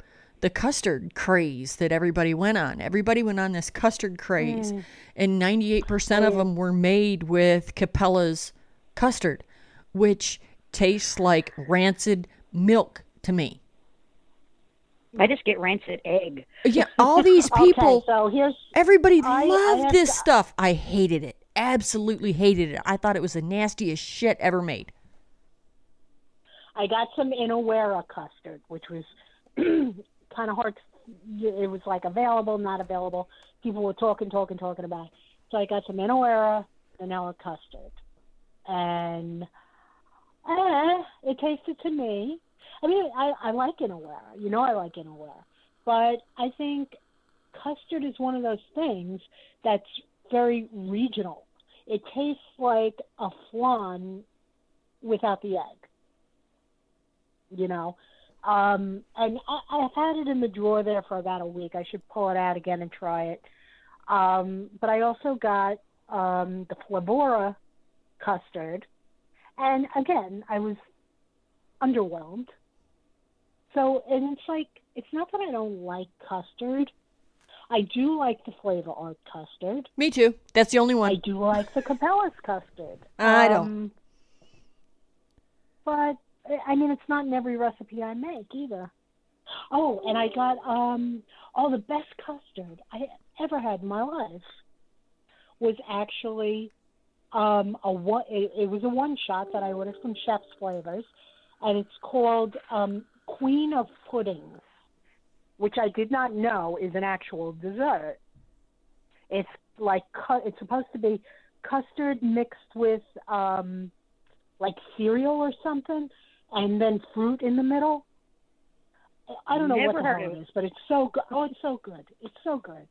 the custard craze that everybody went on. Everybody went on this custard craze, mm. and ninety eight percent of them were made with Capella's custard, which tastes like rancid milk to me. I just get rancid egg. Yeah, all these people. Okay, so here's Everybody I- I loved have this to- stuff. I hated it. Absolutely hated it. I thought it was the nastiest shit ever made. I got some Inawera custard, which was kind of hard. To, it was like available, not available. People were talking, talking, talking about. It. So I got some Inawera vanilla custard, and eh, it tasted to me. I mean, I, I like Inawera. You know, I like Inawera, but I think custard is one of those things that's very regional. It tastes like a flan without the egg you know. Um, and I, I've had it in the drawer there for about a week. I should pull it out again and try it. Um, but I also got um, the Flavorah custard, and again, I was underwhelmed. So, and it's like, it's not that I don't like custard. I do like the flavor art custard. Me too. That's the only one. I do like the Capella's custard. I don't. Um, But I mean, it's not in every recipe I make either. Oh, and I got um, all the best custard I ever had in my life was actually um, a one. It, it was a one shot that I ordered from Chef's Flavors, and it's called um, Queen of Puddings, which I did not know is an actual dessert. It's like it's supposed to be custard mixed with um, like cereal or something, and then fruit in the middle. I don't know Never what the heard hell it is, but it's so good. Oh, it's so good. It's so good.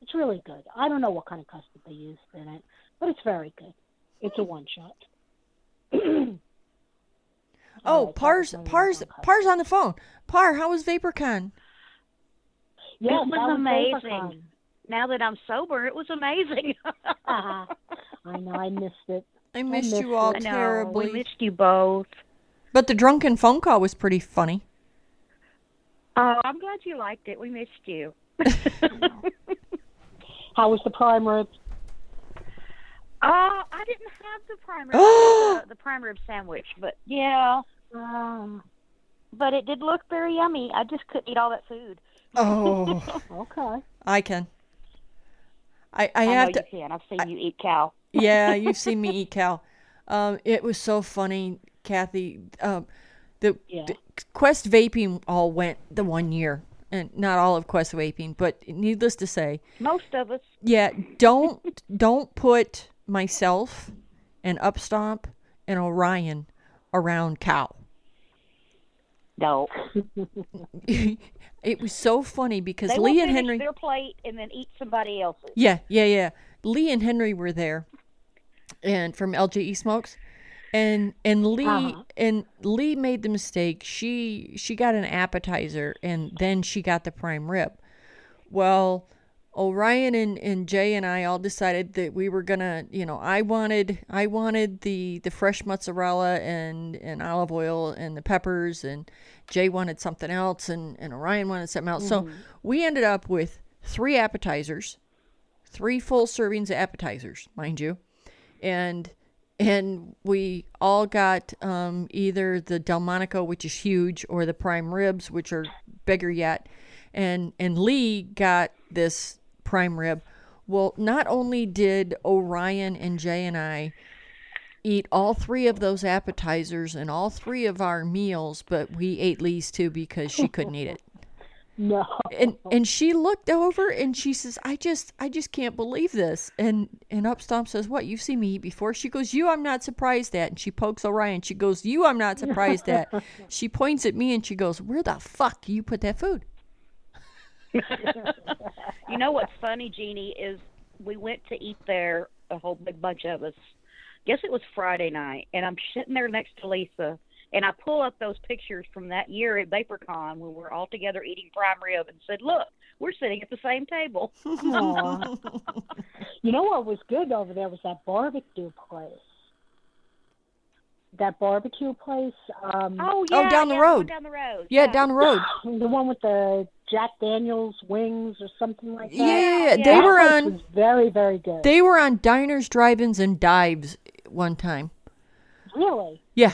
It's really good. I don't know what kind of custard they used in it, but it's very good. It's a one shot. Oh, Alright, that Par's Par's. Par's on the phone. Par, how was VaporCon? Yes, it was that amazing. VaporCon. Now that I'm sober, it was amazing. Uh-huh. I know. I missed it. I missed missed you all I know. terribly. We missed you both. But the drunken phone call was pretty funny. Oh, I'm glad you liked it. We missed you. How was the prime rib? Oh, I didn't have the prime rib, the, the prime rib sandwich, but yeah, Um, but it did look very yummy. I just couldn't eat all that food. Oh, okay. I can. I I I, have to. you can. I've seen you eat cow. yeah, you've seen me eat cow. Um, it was so funny, Kathy. Um, the, Yeah. the Quest vaping all went the one year, and not all of Quest vaping, but needless to say, Most of us. yeah, don't don't put myself and Upstomp and Orion around cow. No. it was so funny because They Lee and Henry. their plate and then eat somebody else's. Yeah, yeah, yeah. Lee and Henry were there, and from LJE Smokes, and and Lee Uh-huh. and Lee made the mistake. She she got an appetizer and then she got the prime rib. Well, Orion and, and Jay and I all decided that we were gonna, you know, I wanted I wanted the the fresh mozzarella and and olive oil and the peppers, and Jay wanted something else, and and Orion wanted something else. So we ended up with three appetizers, three full servings of appetizers, mind you, and and we all got um, either the Delmonico, which is huge, or the prime ribs, which are bigger yet. And and Lee got this prime rib. Well, not only did Orion and Jay and I eat all three of those appetizers and all three of our meals, but we ate Lee's too because she couldn't eat it No. and and she looked over and she says i just i just can't believe this. And and upstomp says what? You've seen me eat before? She goes you i'm not surprised at. And she pokes orion. She goes you i'm not surprised at. She points at me and she goes where the fuck you put that food? You know what's funny, Jeannie, is we went to eat there, a whole big bunch of us. Guess it was Friday night, and I'm sitting there next to Lisa, and I pull up those pictures from that year at VaporCon when we're all together eating prime rib, and said, "Look, we're sitting at the same table." You know what was good over there was that barbecue place. That barbecue place, um, Oh Oh, yeah, down the yeah, road. Down the road. yeah down the road the one with the Jack Daniels wings or something like that. yeah, yeah, yeah. yeah. they That were place on was very, very good. they were on diners drive-ins and dives one time really? Yeah.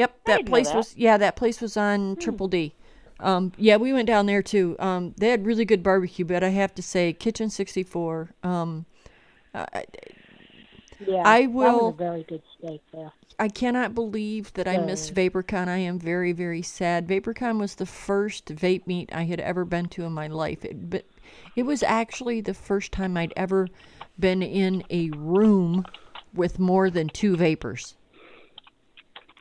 Yep. That place that. was yeah, that place was on Triple D. Um, yeah, we went down there too. Um, they had really good barbecue, but I have to say, Kitchen 64. Um, Yeah. I will- very good steak there. I cannot believe that I missed VaporCon. I am very, very sad. VaporCon was the first vape meet I had ever been to in my life. It, but it was actually the first time I'd ever been in a room with more than two vapors.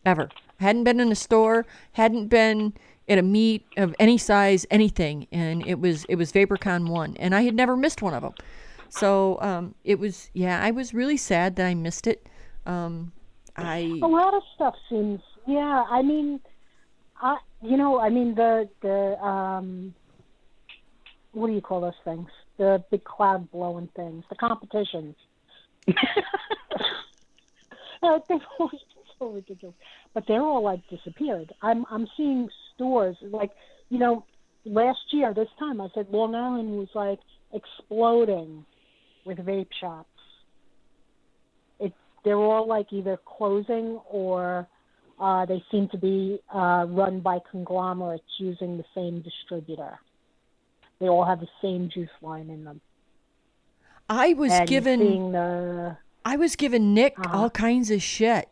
Ever. Hadn't been in a store, hadn't been at a meet of any size, anything, and it was it was VaporCon one, and I had never missed one of them. So um, it was yeah, I was really sad that I missed it. Um, I A lot of stuff seems. Yeah, I mean, I you know, I mean the the um, what do you call those things? The big cloud blowing things, the competitions. uh, they're all ridiculous, but they're all like disappeared. I'm I'm seeing stores like you know last year this time I said Long Island was like exploding with vape shops. It they're all like either closing or uh, they seem to be uh, run by conglomerates using the same distributor. They all have the same juice line in them. I was and given the I was giving Nick Uh-huh. all kinds of shit.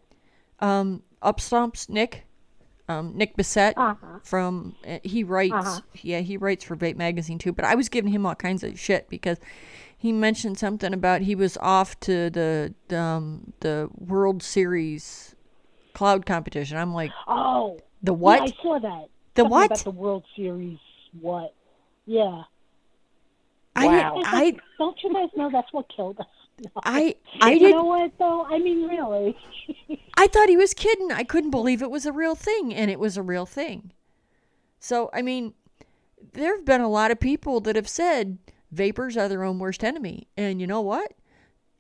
Um, Upstomps Nick, um, Nick Bissett Uh-huh. from uh, he writes. Uh-huh. Yeah, he writes for Vape Magazine too. But I was giving him all kinds of shit because he mentioned something about he was off to the the, um, the World Series cloud competition. I'm like, oh the what? Yeah, I saw that. The Something what? about the World Series? What? Yeah. I Wow. I like, don't you guys know that's what killed us? I I you didn't. know what though? I mean, really. I thought he was kidding. I couldn't believe it was a real thing, and it was a real thing. So, I mean, there have been a lot of people that have said vapors are their own worst enemy. And you know what?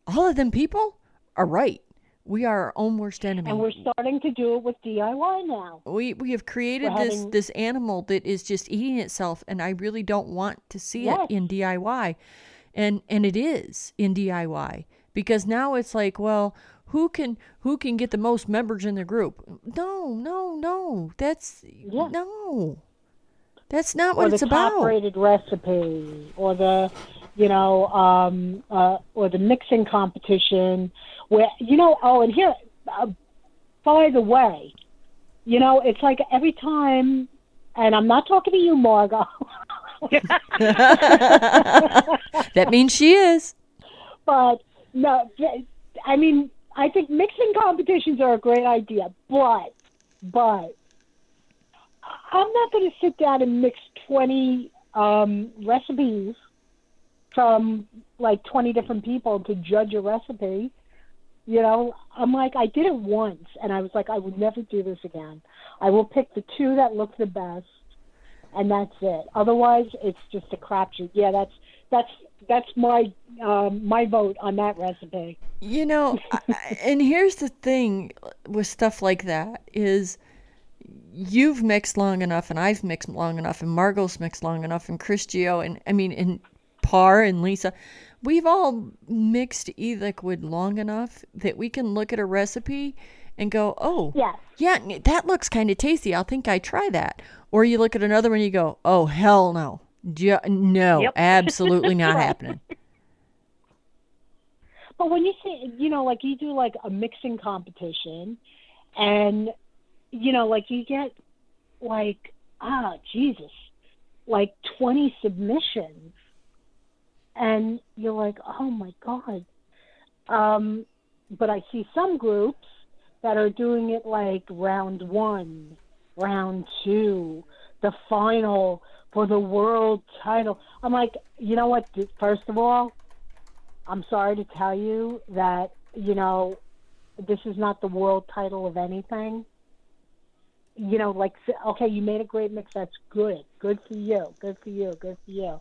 All of them people are right. We are our own worst enemy. and we're starting to do it with DIY now. we we have created we're this having- this animal that is just eating itself and I really don't want to see Yes. it in DIY. And and it is in DIY because now it's like, well, who can who can get the most members in the group? No, no, no. That's Yeah. no. That's not or what the it's about. top rated recipe or the you know um uh or the mixing competition where you know oh and here uh, by the way you know it's like every time and i'm not talking to you margot that means she is. but no i mean i think mixing competitions are a great idea but but i'm not going to sit down and mix 20 um recipes from like 20 different people to judge a recipe. You know i'm like i did it once and i was like i would never do this again. I will pick the two that look the best and that's it otherwise it's just a crapshoot yeah that's that's that's my um, my vote on that recipe. You know, I- and here's the thing with stuff like that is you've mixed long enough and I've mixed long enough and Margot's mixed long enough and Chris Gio and I mean and Par and Lisa. We've all mixed e-liquid long enough that we can look at a recipe and go, "Oh, Yes. yeah, that looks kind of tasty. I'll think I try that." Or you look at another one and you go, "Oh, hell no. Ju- no, Yep. absolutely not happening." But when you say, you know, like you do like a mixing competition, and you know, like you get like ah Jesus, like twenty submissions, and you're like, oh my god. Um, but I see some groups that are doing it like round one, round two, the final for the world title. I'm like, you know what? First of all, I'm sorry to tell you that, you know, this is not the world title of anything. You know, like, okay, you made a great mix. That's good. Good for you. Good for you. Good for you.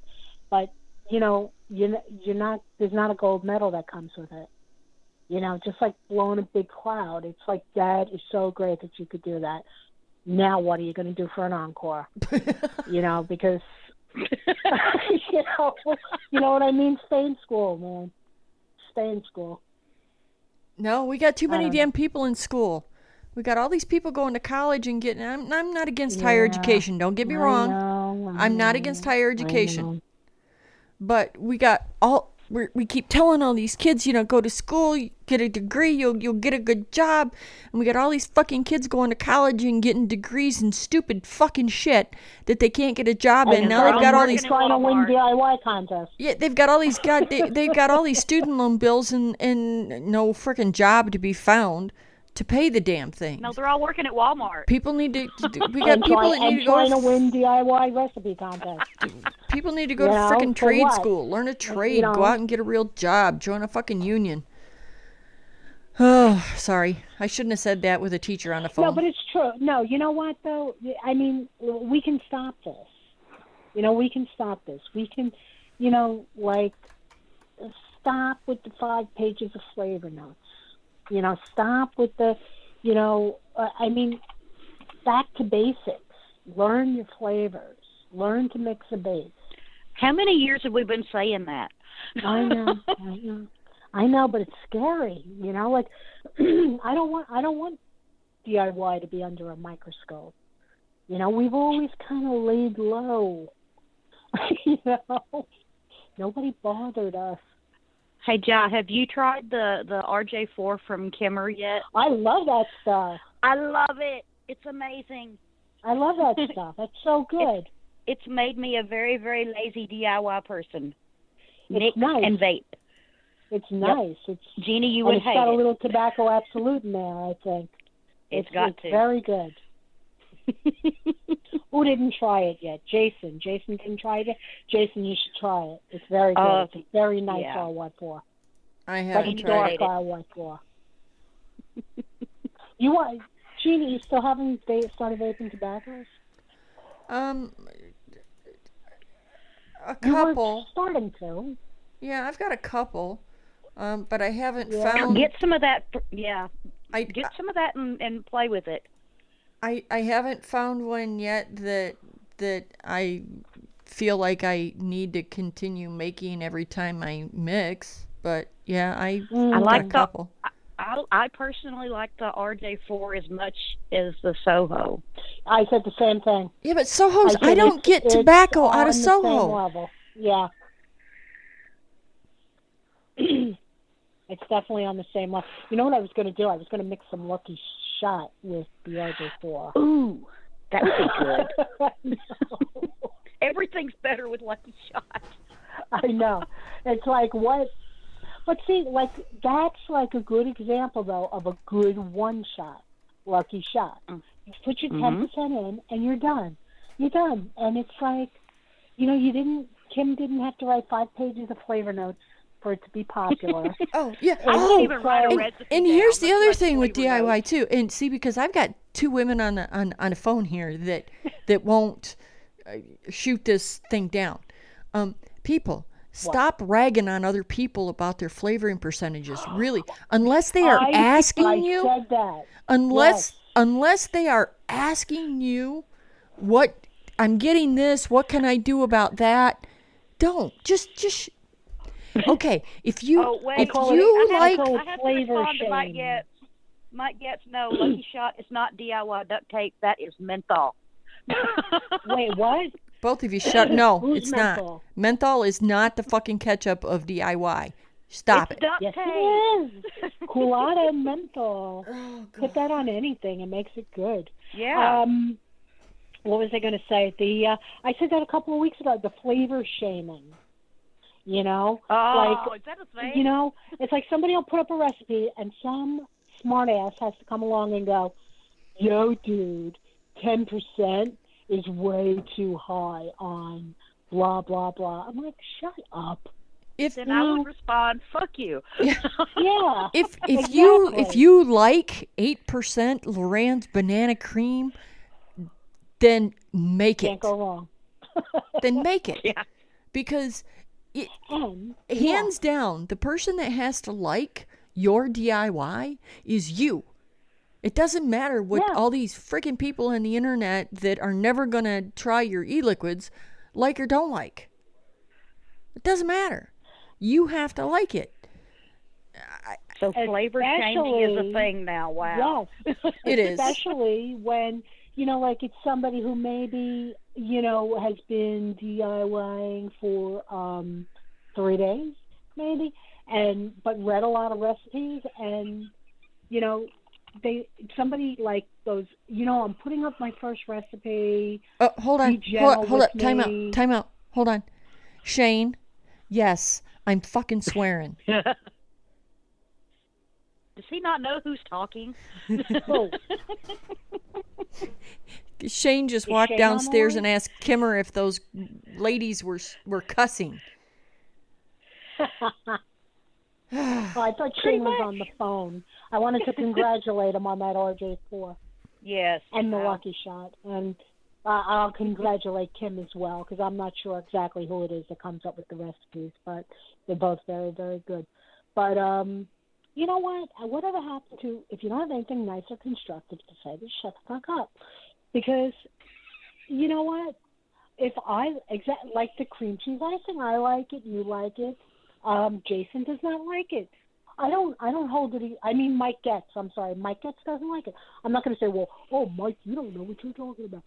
But, you know, you're, you're not, there's not a gold medal that comes with it. You know, just like blowing a big cloud. It's like, that is so great that you could do that. Now, what are you going to do for an encore? you know, because you know, you know what I mean. Stay in school, man. Stay in school. No, we got too many damn people in school. We got all these people going to college and getting. I'm, I'm not against higher education. Don't get me I wrong. know, I I'm not against higher education. But we got all. We're, we keep telling all these kids, you know, go to school, get a degree, you'll you'll get a good job, and we got all these fucking kids going to college and getting degrees in stupid fucking shit that they can't get a job in. Now they've got all these trying to win DIY contests. Yeah, they've got all these god they, they've got all these student loan bills and and no freaking job to be found to pay the damn thing. No, they're all working at Walmart. People need to. to do- We And, got people try, that need and to go. trying to To, win DIY recipe contests. people need to go You to know, freaking trade what? school, learn a trade, go know. out and get a real job, join a fucking union. Oh, sorry, I shouldn't have said that with a teacher on the phone. No, but it's true. No, you know what though? I mean, we can stop this. You know, we can stop this. We can, you know, like stop with the five pages of flavor notes. You know, stop with the, you know, uh, I mean, back to basics. Learn your flavors. Learn to mix a base. How many years have we been saying that? I know, I know, I know, but it's scary. You know, like I don't want, I don't want DIY to be under a microscope. You know, we've always kind of laid low. you know, nobody bothered us. Hey, Ja, have you tried the the RJ4 from Kimmer yet? I love that stuff. I love it. It's amazing. I love that stuff. That's so good. It's made me a very very lazy DIY person. It's Mix nice. and vape. It's nice. It's Jeannie, you and would it's hate got a it. little tobacco absolute in there. I think it's got it's to. very good. Who didn't try it yet? Jason. Jason didn't try it yet. Jason, you should try it. It's very good. Uh, it's a very nice yeah. R1 4. I haven't tried. dark it. R1 4. you want, Jeannie, you still haven't started vaping tobaccos? Um, a You were couple. starting to. Yeah, I've got a couple. Um, but I haven't Yeah. found. Get some of that. Yeah, I, get some of that and, and play with it. I I haven't found one yet that that I feel like I need to continue making every time I mix. But yeah, I Mm. I like a the- I, I personally like the RJ4 as much as the Soho. I said the same thing. Yeah, but Soho's I, said don't get tobacco out of Soho. level. Yeah. it's definitely on the same level. You know what I was going to do? I was going to mix some Lucky Shot with the RJ4. Ooh, that would be good. Everything's better with Lucky Shot. I know. It's like what? But see, like that's like a good example though of a good one shot, lucky shot. Mm. You put your Mhm. 10 percent in, and you're done. You're done, and it's like, you know, you didn't. Kim didn't have to write five pages of flavor notes for it to be popular. Oh yeah. Oh, write and- And here's the other thing with DIY too. And see, because I've got two women on the on on the phone here that that won't uh, shoot this thing down. Um, people, stop ragging on other people about their flavoring percentages. Really, unless they are I, asking I you, said that. unless yes. unless they are asking you what I'm getting this, what can I do about that? Don't just just okay. If you Oh wait, if call you I like have, I have to flavor respond to Mike shame. Mike Getz, no, Lucky Shot is not DIY duct tape. That is menthol. Wait, what? both of you shut no, Who's it's menthol? not. Menthol is not the fucking ketchup of DIY. Stop it's it. duct Yes, tape. it is. Koolada and menthol. Put that on anything; it makes it good. Yeah. Um, what was I going to say? The uh, I said that a couple of weeks ago. The flavor shaming. You know, oh, like is that a thing? you know, it's like somebody will put up a recipe and some smartass has to come along and go, "Yo, dude, ten percent is way too high on blah blah blah." I'm like, "Shut up." If then I would respond, "Fuck you." Yeah. if if you if you like eight percent LorAnn's banana cream, then make Can't it. go wrong. Then make it. Yeah. Because Um, and hands down, the person that has to like your DIY is you. It doesn't matter what Yeah. all these freaking people on the internet that are never gonna try your e-liquids like or don't like. It doesn't matter. You have to like it. So flavor changing is a thing now. Wow. Yes. It is. Especially when, you know, like it's somebody who maybe, you know, has been DIYing for um three days, maybe, and but read a lot of recipes and you know, they somebody like goes, you know, I'm putting up my first recipe. Oh, hold on. Hold, gentle hold up. with Time out. Time out. Hold on. Shane, yes, I'm fucking swearing. Does he not know who's talking? Oh, Shane just Is walked Shane downstairs and asked Kimmer if those ladies were were cussing. oh, I thought Shane was on the phone. I wanted to congratulate him on that RJ4. Yes. and the Wow. lucky shot. And uh, I'll congratulate Kim as well because I'm not sure exactly who it is that comes up with the recipes, but they're both very, very good. But um, you know what? Whatever happened to if you don't have anything nice or constructive to say, just shut the fuck up. Because you know what? If I exact like the cream cheese icing, I like it. You like it. Um, Jason does not like it. I don't. I don't hold it. I mean, Mike Getz. I'm sorry, Mike Getz doesn't like it. I'm not going to say, well, oh, Mike, you don't know what you're talking about.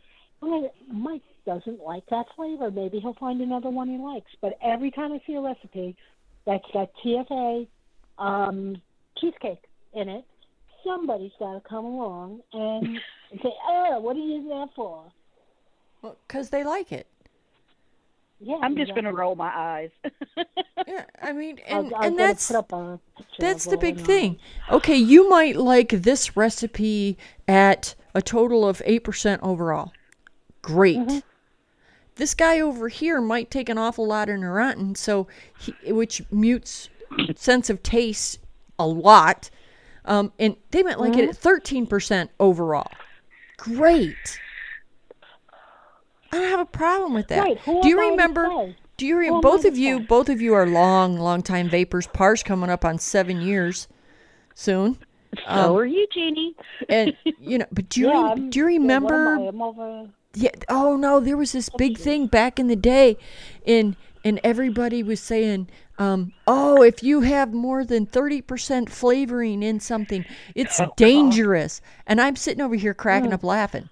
Mike doesn't like that flavor. Maybe he'll find another one he likes. But every time I see a recipe that's got TFA um, cheesecake in it, somebody's got to come along and say, oh, what are you using that for? Because they like it. Yeah, I'm just exactly. gonna roll my eyes. Yeah, I mean, I'll- and I'll and that's put up a that's the big of thing. Okay, you might like this recipe at a total of eight percent overall. Great. Mm-hmm. This guy over here might take an awful lot of Neurontin, so he, which mutes sense of taste a lot. Um, and they might like it Mm-hmm. at thirteen percent overall. Great. I don't have a problem with that. Right, Do you am I to remember? Do you re- Who am I both of you? Both of you are long, long time vapors. Par's coming up on seven years soon, so are you, Jeannie? and you know. But do you Yeah, re- do you yeah, remember? I? I'm over. Yeah. Oh no, there was this big thing back in the day, and and everybody was saying, um, "Oh, if you have more than thirty percent flavoring in something, it's dangerous." And I'm sitting over here cracking up laughing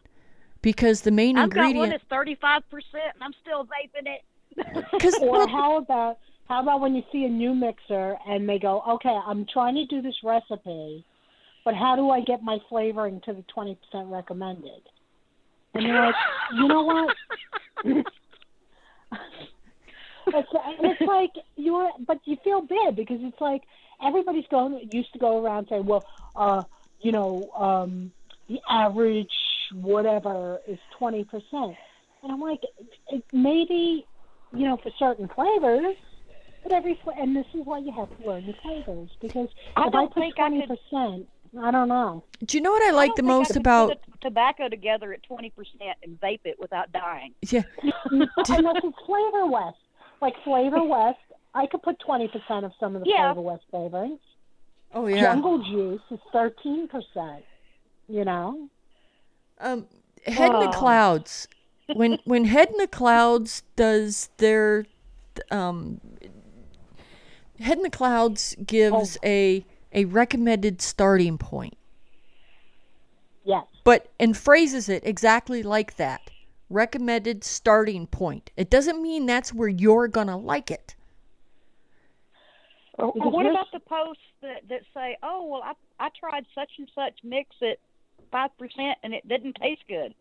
because the main I've got one ingredient. that's 35 percent, and I'm still vaping it. Because Or how about how about when you see a new mixer and they go, okay, I'm trying to do this recipe, but how do I get my flavoring to the twenty percent recommended? And you're like, you know what? it's, and it's like you're, but you feel bad because it's like everybody's going used to go around saying, well, uh, you know, um, the average whatever is twenty percent, and I'm like, it, maybe, you know, for certain flavors. But every and this is why you have to learn the flavors because I if I don't put think twenty percent, I don't know. do you know what I like the don't I most about? put the tobacco together at 20 percent and vape it without dying. Yeah. unless it's Flavor West. Like Flavor West, I could put twenty percent of some of the Yeah. Flavor West flavorings. Oh yeah. Jungle juice is thirteen percent. You know. Um, Head in the Oh. Clouds. When when Head in the Clouds does their um, Head in the Clouds gives a a recommended starting point, Yes. but and phrases it exactly like that. Recommended starting point. It doesn't mean that's where you're gonna like it. Or, or what about the posts that, that say, "Oh, well, I I tried such and such mix at five percent and it didn't taste good."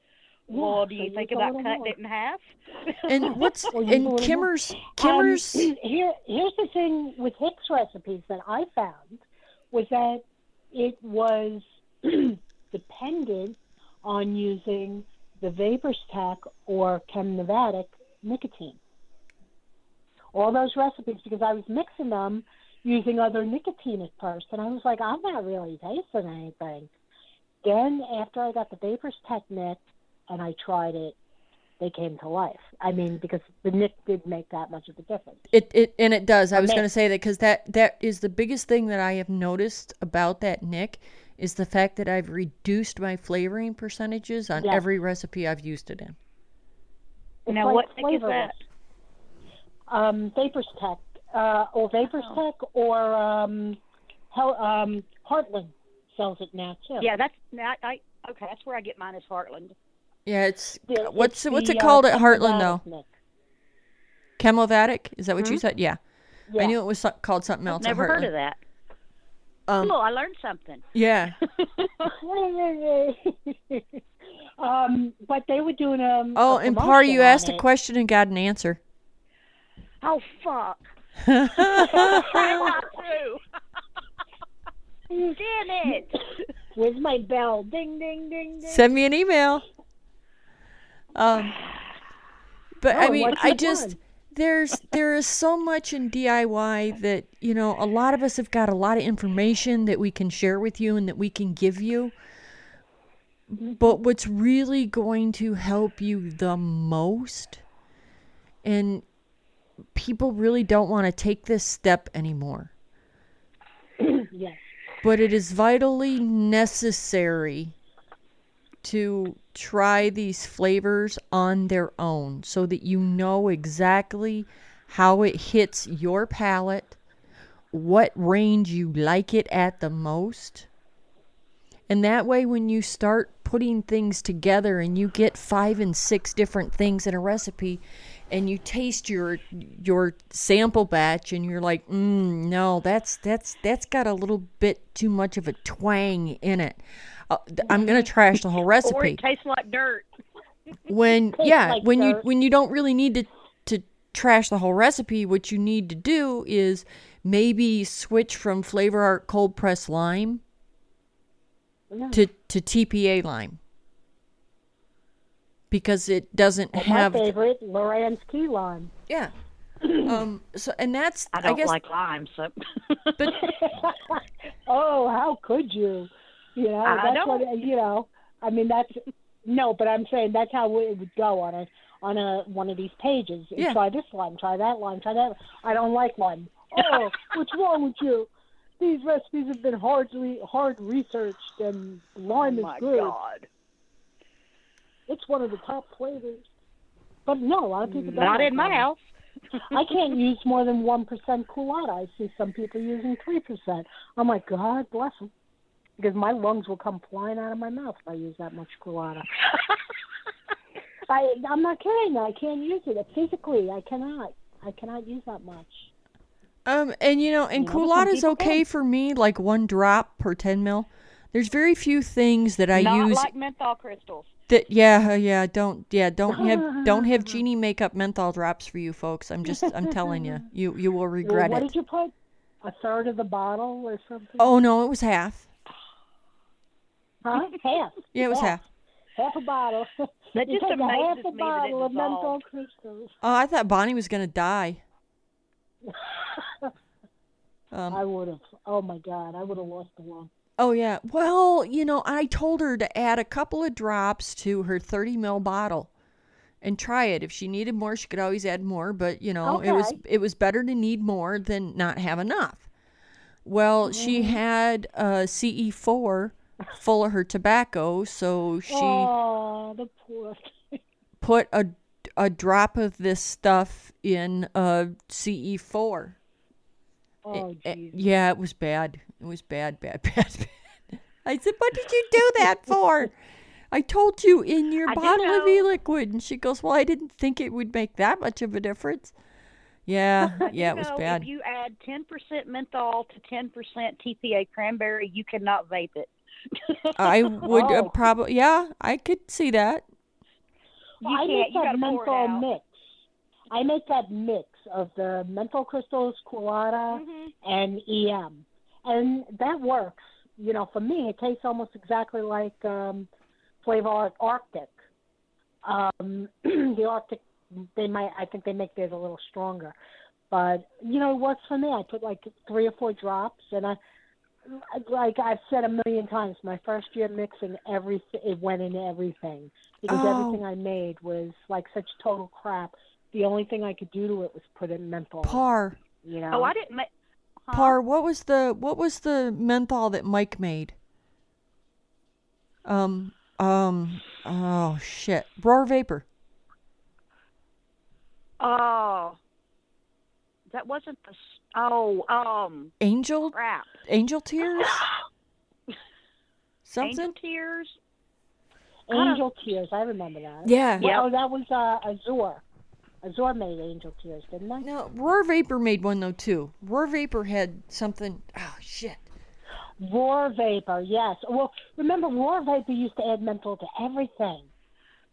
well, Yeah, do so you think use about cutting more. it in half? And what's Or use and little. Kimmer's Um, Kimmer's here, here's the thing with Hicks recipes that I found was that it was dependent on using the Vapors Tech or Chemnovatic nicotine. All those recipes because I was mixing them using other nicotine at first, and I was like, I'm not really tasting anything. Then after I got the Vapors Tech Nic and I tried it, they came to life. I mean, because the Nick did make that much of a difference. It, it and it does. I was going to say that because that that is the biggest thing that I have noticed about that Nick is the fact that I've reduced my flavoring percentages on Yes. every recipe I've used it in. It's now, like what Nick is that? Um, Vapors Tech, uh, or Vapors Oh. Tech, or um, Hel- um, Heartland sells it now too. Yeah, that's I, I okay. That's where I get mine is Heartland. Yeah, it's The- what's it's what's the, it uh, called at Heartland though? Chemnovatic Nick. Chemnovatic? Is that what you said? Yeah. Yeah. I knew it was so- called something else. at Never heard of that. Um, cool, I learned something. yeah. um, but they were doing um. Oh, and Par, you asked a question and got an answer. Oh fuck! That's not true. Damn it! Where's my bell? Ding, ding, ding, ding. Send me an email. Um, but I Oh, mean, I just plan? There's there is so much in DIY that you know a lot of us have got a lot of information that we can share with you and that we can give you. Mm-hmm. But what's really going to help you the most, and people really don't want to take this step anymore Yes. but it is vitally necessary to try these flavors on their own so that you know exactly how it hits your palate, what range you like it at the most. And that way, when you start putting things together and you get five and six different things in a recipe, and you taste your your sample batch, and you're like, mm, no, that's that's that's got a little bit too much of a twang in it. Uh, th- I'm gonna trash the whole Or recipe it tastes like dirt. when yeah like when you when you don't really need to to trash the whole recipe what you need to do is maybe switch from flavor art cold press lime Yeah. to to tpa lime because it doesn't my have favorite, LorAnn's key lime. yeah um so and that's I don't guess like lime, so. but oh, how could you? You know, I that's don't. what you know. I mean, that's no, but I'm saying that's how it would go on a on a one of these pages. Yeah. Try this lime, try that lime, try that. I don't like lime. Oh, what's wrong with you? These recipes have been hardly hard researched, and lime oh is my good. god! It's one of the top flavors. But no, a lot of people don't. Not like in my house. I can't use more than one percent Koolada. I see some people using three percent. I'm like, God bless them, because my lungs will come flying out of my mouth if I use that much Koolada. I I'm not kidding. I can't use it physically. I cannot. I cannot use that much. Um, and you know, and You know, but some Koolada's okay for me, like one drop per ten mil. There's very few things that I Not use like menthol crystals. that. Yeah, uh, yeah, don't, yeah, don't have, don't have Jeannie makeup menthol drops for you folks. I'm just, I'm telling you, you, you will Well, regret what it. What did you put? A third of the bottle or something? Oh no, it was half. Huh? Half. Yeah, it was half. Half a bottle. That You just take a half a me that it bottle of menthol dissolved. crystals. Oh, I thought Bonnie was gonna die. Um, I would have. Oh my God, I would have lost the lung. oh yeah. Well, you know, I told her to add a couple of drops to her 30 mil bottle, and try it. If she needed more, she could always add more. But you know, it was it was better to need more than not have enough. Well, she Mm-hmm. had a CE four full of her tobacco, so she Oh, the poor. put a a drop of this stuff in a CE four. Oh, jeez. yeah, it was bad. It was bad, bad, bad, bad. I said, "What did you do that for?" I told you in your I bottle of e-liquid, and she goes, "Well, I didn't think it would make that much of a difference." Yeah, yeah, it was know, bad. If you add 10% menthol to 10% TPA cranberry, you cannot vape it. I would uh, Oh. probably, yeah, I could see that. You I make You that gotta pour it menthol out. mix. I make that mix of the mental crystals, Koolada, Mhm. and EM, and that works. You know, for me, it tastes almost exactly like um, Flavor Art Arctic. Um, the Arctic, they might. I think they make theirs a little stronger, but you know, it works for me. I put like three or four drops, and I. Like I've said a million times, my first year mixing everything, it went into everything because Oh. everything I made was like such total crap. The only thing I could do to it was put in menthol. Par, You know. Oh, I didn't make. Huh? par. What was the what was the menthol that Mike made? Um, um, oh shit, Roar Vapor. Oh. That wasn't the. Oh, um, Angel, crap. Angel Tears. Something. Angel tears. Angel Tears. I remember that. Yeah. Well, Yep. oh, that was uh, Azure. Azure made Angel Tears, didn't they? No, Roar Vapor made one though too. Roar Vapor had something. Oh shit. Roar Vapor, yes. Well, remember, Roar Vapor used to add menthol to everything.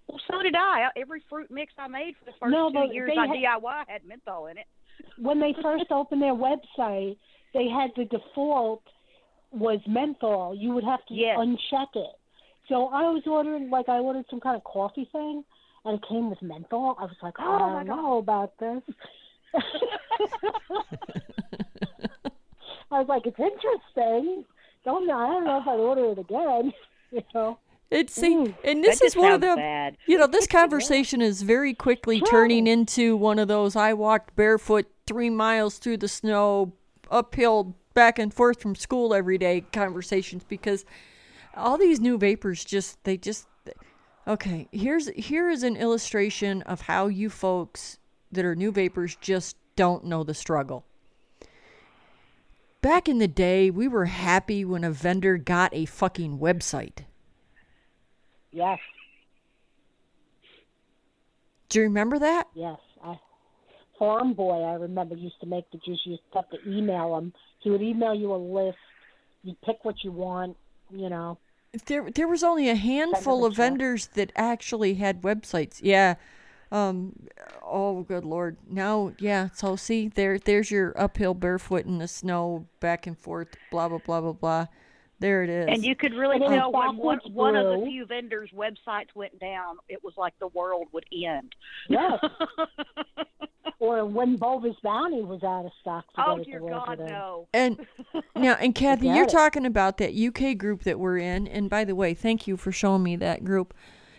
Well, so did I. Every fruit mix I made for the first No, two years they I had- DIY had menthol in it. When they first opened their website, they had the default was menthol. You would have to Yes. uncheck it. So I was ordering, like, I ordered some kind of coffee thing, and it came with menthol. I was like, oh, I my don't know about this. I was like, it's interesting. Don't know. I don't know if I'd order it again. You know. It's see, Mm. and this is one of the. bad. You know, this conversation is very quickly turning into one of those I walked barefoot three miles through the snow, uphill, back and forth from school every day conversations because all these new vapors just, they just. Okay, here's here is an illustration of how you folks that are new vapors just don't know the struggle. Back in the day, we were happy when a vendor got a fucking website. Yes, Do you remember that? yes. I, Farm Boy, I remember, used to make the juice. You used to have to email him. He would email you a list. You pick what you want, you know. There, there was only a handful of vendors that actually had websites. Yeah. Um. Oh, good lord. Now, yeah. So see, there, there's your uphill barefoot in the snow, back and forth, blah blah blah blah blah. There it is. And you could really And tell when one, backwards one of the few vendors' websites went down, it was like the world would end. Yes. or when Boba's Bounty was out of stock. oh, dear the world God, no. And now, and Kathy, you're it. talking about that UK group that we're in. And by the way, thank you for showing me that group.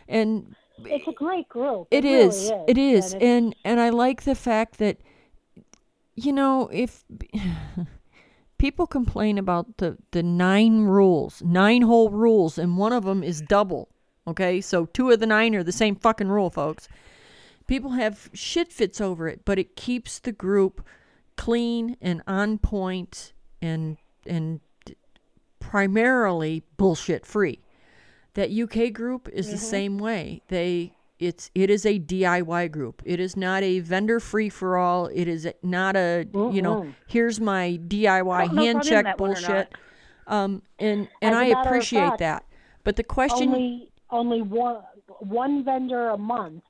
And It's a great group. It really is. It is. And it's- And and I like the fact that you know, if people complain about the the nine rules, nine whole rules and one of them is double, okay? So two of the nine are the same fucking rule, folks. People have shit fits over it, but it keeps the group clean and on point and and primarily bullshit free that UK group is the mm-hmm. same way. They it's it is a DIY group. It is not a vendor free for all. It is not a you know here's my DIY I don't know if hand check that one or bullshit. Um and and As a I matter of appreciate fact, that. But the question only only one one vendor a month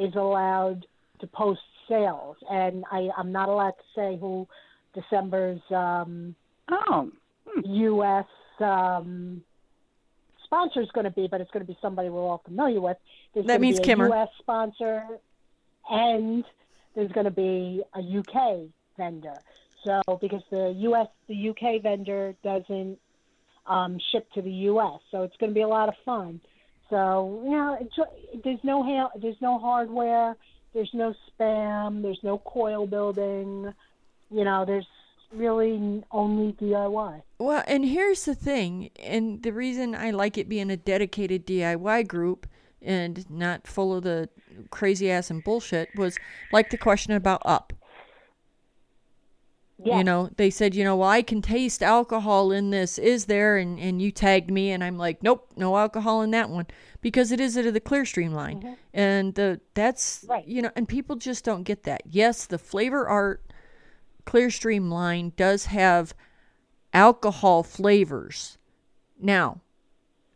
is allowed to post sales, and I I'm not allowed to say who December's um, Oh, U.S. Um, sponsor is going to be, but it's going to be somebody we're all familiar with. There's That means Kimmer. U.S. sponsor, and there's going to be a UK vendor. So because the U.S. the UK vendor doesn't um, ship to the U.S., so it's going to be a lot of fun. So you know, it's, there's no ha- there's no hardware, there's no spam, there's no coil building. You know, there's really only DIY. Well, and here's the thing, and the reason I like it being a dedicated DIY group and not full of the crazy ass and bullshit was like the question about up. Yeah. You know, they said, you know, well, I can taste alcohol in this. Is there? And, and you tagged me, and I'm like, nope, no alcohol in that one because it is out of the Clearstream line, mm-hmm. and the that's Right. you know, and people just don't get that. Yes, the flavor art Clearstream line does have alcohol flavors. Now,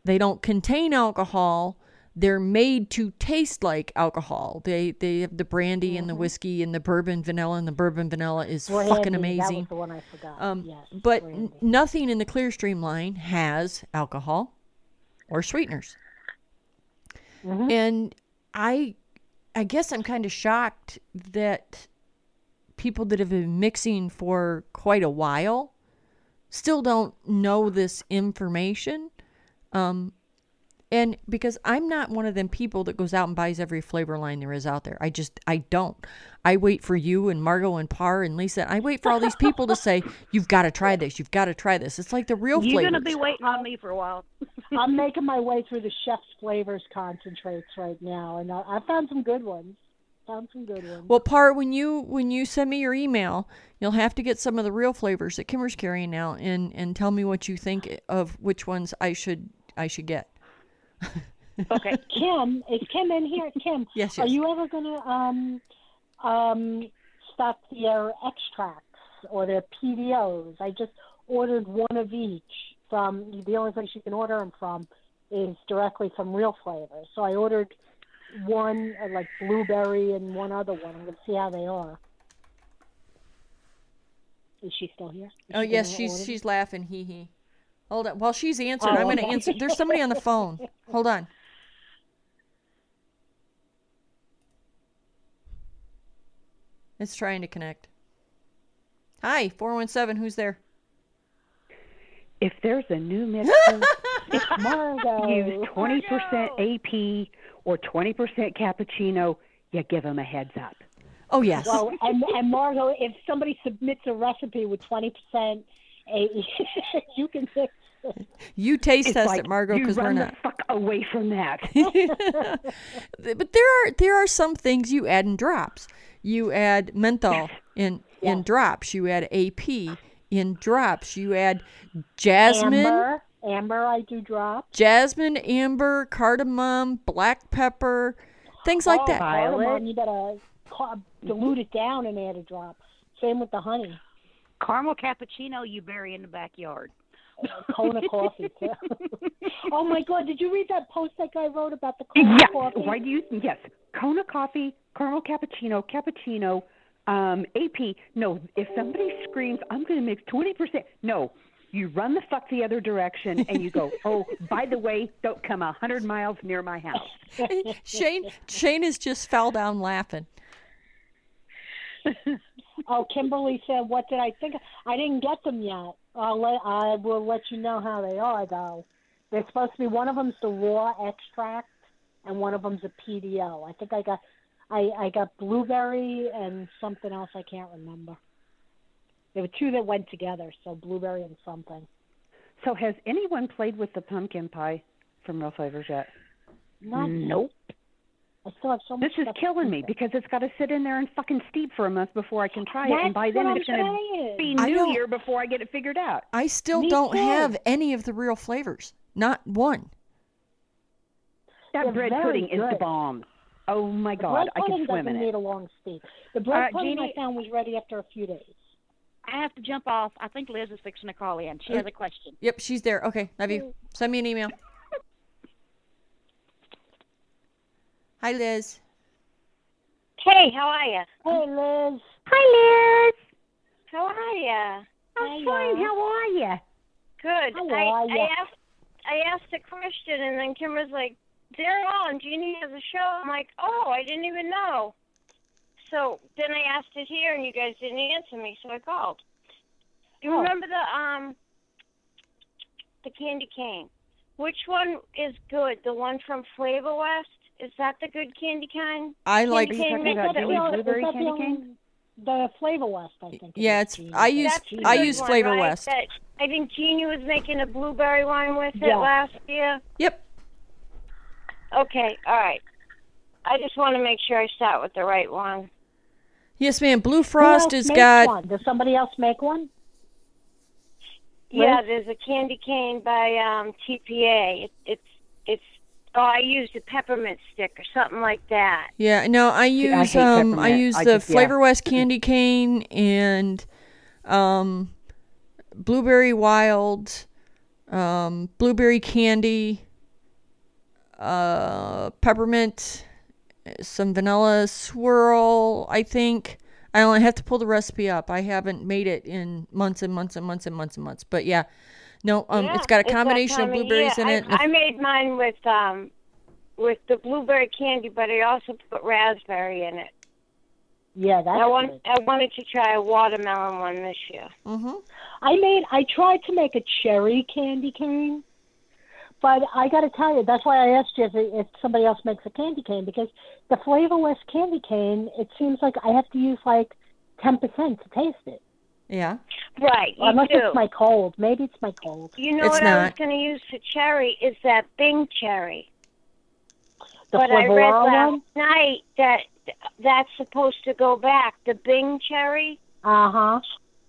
they don't contain alcohol. They're made to taste like alcohol. They they have the brandy and the whiskey and the bourbon vanilla, and the bourbon vanilla is Brandy, fucking amazing. the one I forgot. Um, yes, but n- nothing in the Clearstream line has alcohol or sweeteners. Mhm. And I, I guess I'm kind of shocked that people that have been mixing for quite a while still don't know this information. Um, and because I'm not one of them people that goes out and buys every flavor line there is out there. I just I don't. I wait for you and Margot and Par and Lisa. I wait for all these people to say, You've got to try this, you've got to try this. It's like the real flavor. You're flavors. gonna be waiting on me for a while. I'm making my way through the chef's flavors concentrates right now, and I, I found some good ones. Found some good ones. Well, Par, when you when you send me your email, you'll have to get some of the real flavors that Kimmer's carrying now and and tell me what you think of which ones I should I should get. Okay. Kim, is Kim in here? Kim, Yes, yes. are you ever gonna um um stock their extracts or their PDOs? I just ordered one of each from the only place you can order them from is directly from Real Flavors. So I ordered one uh, like blueberry and one other one. I'm gonna see how they are. Is she still here? Is Oh she yes, she's order she's laughing. Hee hee. Hold on. While she's answering, Oh, I'm going to okay. answer. There's somebody on the phone. Hold on. It's trying to connect. Hi, 417. Who's there? If there's a new mix, it's Margot. use 20% AP or 20% cappuccino, you give them a heads up. Oh yes. Well, and, and Margot, if somebody submits a recipe with 20% you can fix you taste It's test like, it, Margot, because we're not. the fuck away from that. but there are there are some things you add in drops. You add menthol in in drops. You add AP in drops. You add jasmine, Amber, Amber, I do drop. jasmine, amber, cardamom, black pepper, things like oh, that. Violet. Cardamom, you better ca- dilute it down and add a drop. Same with the honey. Caramel cappuccino you bury in the backyard. Kona coffee too. oh my God! Did you read that post that guy wrote about the Kona yeah. coffee? Why do you? Yes. Kona coffee, caramel cappuccino, cappuccino, um, AP. No, if somebody screams, I'm going to mix 20%. No, you run the fuck the other direction and you go, oh, by the way, don't come a 100 miles near my house. Shane Shane has just fell down laughing. Oh, Kimberly said, "What did I think? I didn't get them yet. I'll let I will let you know how they are though. They're supposed to be one of them's the raw extract, and one of them's a PDO. I think I got I I got blueberry and something else I can't remember. There were two that went together, so blueberry and something. So, has anyone played with the pumpkin pie from Real Flavors yet? Not Nope. I still have so much. This is stuff to killing me it. because it's got to sit in there and fucking steep for a month before I can try it, and by then I'm it's going to be New Year before I get it figured out. I still Me don't too. have any of the real flavors. Not one. That They're bread very pudding is the bomb. Oh my God, bread I pudding can swim doesn't in need it. a long steep. The bread Uh, pudding I found was ready after a few days. I have to jump off. I think Liz is fixing to call in. She has a question. Yep, she's there. Okay, love you. Send me an email. Hi, Liz. Hey, how are you? Hey, Liz. Hi, Liz. How are you? I'm fine. How are you? Good. How I, are I ya? asked I asked a question, and then Kim was like, "They're on. Jeannie has a show." I'm like, "Oh, I didn't even know." So then I asked it here, and you guys didn't answer me, so I called. Do you Oh. remember the um the candy cane? Which one is good? The one from Flavor West? Is that the good candy cane? I like. Are you talking about Is that Dewey the- Blueberry that the Candy only- Cane? The Flavor West, I think. Yeah, it's. Jeannie. I use. That's the I use one, Flavor right? West. That, I think Jeannie was making a blueberry wine with it last year. Yep. Okay, all right. I just want to make sure I start with the right one. Yes, ma'am. Blue Frost has got. One? Does somebody else make one? Yeah, there's a candy cane by um TPA. It, it's it's oh I used a peppermint stick or something like that. Yeah, no, I I use hate um I peppermint. use I the just- yeah. Flavor West candy cane and um blueberry wild, um blueberry candy, uh peppermint, some vanilla swirl, I think. I only have to pull the recipe up. I haven't made it in months and months and months and months and months. But yeah. No, um Yeah, it's got a combination of blueberries year. in it. I, a I made mine with um with the blueberry candy, but I also put raspberry in it. Yeah, that's I want good. I wanted to try a watermelon one this year. Mhm. I made. I tried to make a cherry candy cane, but I got to tell you, that's why I asked you if, if somebody else makes a candy cane because the Flavor West candy cane, it seems like I have to use like ten percent to taste it, Yeah. Right, you unless do. it's my cold. Maybe it's my cold. you know It's what I was going to use for cherry is that Bing cherry. The but I read last one. night that that's supposed to go back. The Bing cherry. Uh huh.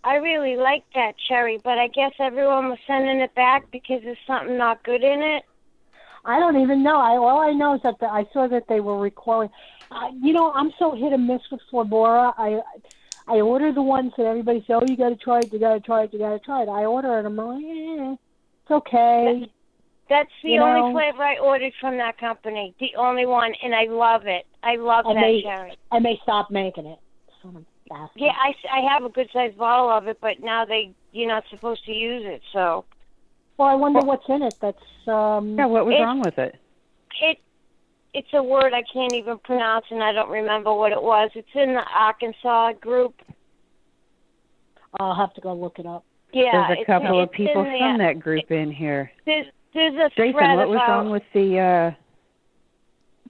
I really like that cherry, but I guess everyone was sending it back because there's something not good in it. I don't even know. I all I know is that the, I saw that they were recalling. Uh, you know, I'm so hit and miss with Flavorah. I I order the ones that everybody says, "Oh, you got to try it. You got to try it. You got to try it." I order it. I'm like, eh, it's okay. That's the You only know- flavor I ordered from that company. The only one, and I love it. I love And that they- cherry. And they stopped making it. Son bastard. Yeah, I, I have a good sized bottle of it, but now they you're not supposed to use it. So Well, I wonder what's in it. That's um. Yeah, what was It's- wrong with it? it it's a word I can't even pronounce, and I don't remember what it was. It's in the Arkansas group. I'll have to go look it up. Yeah, There's a it's- couple of it's people in from that group in here. There's there's a Jason, what was about wrong with the uh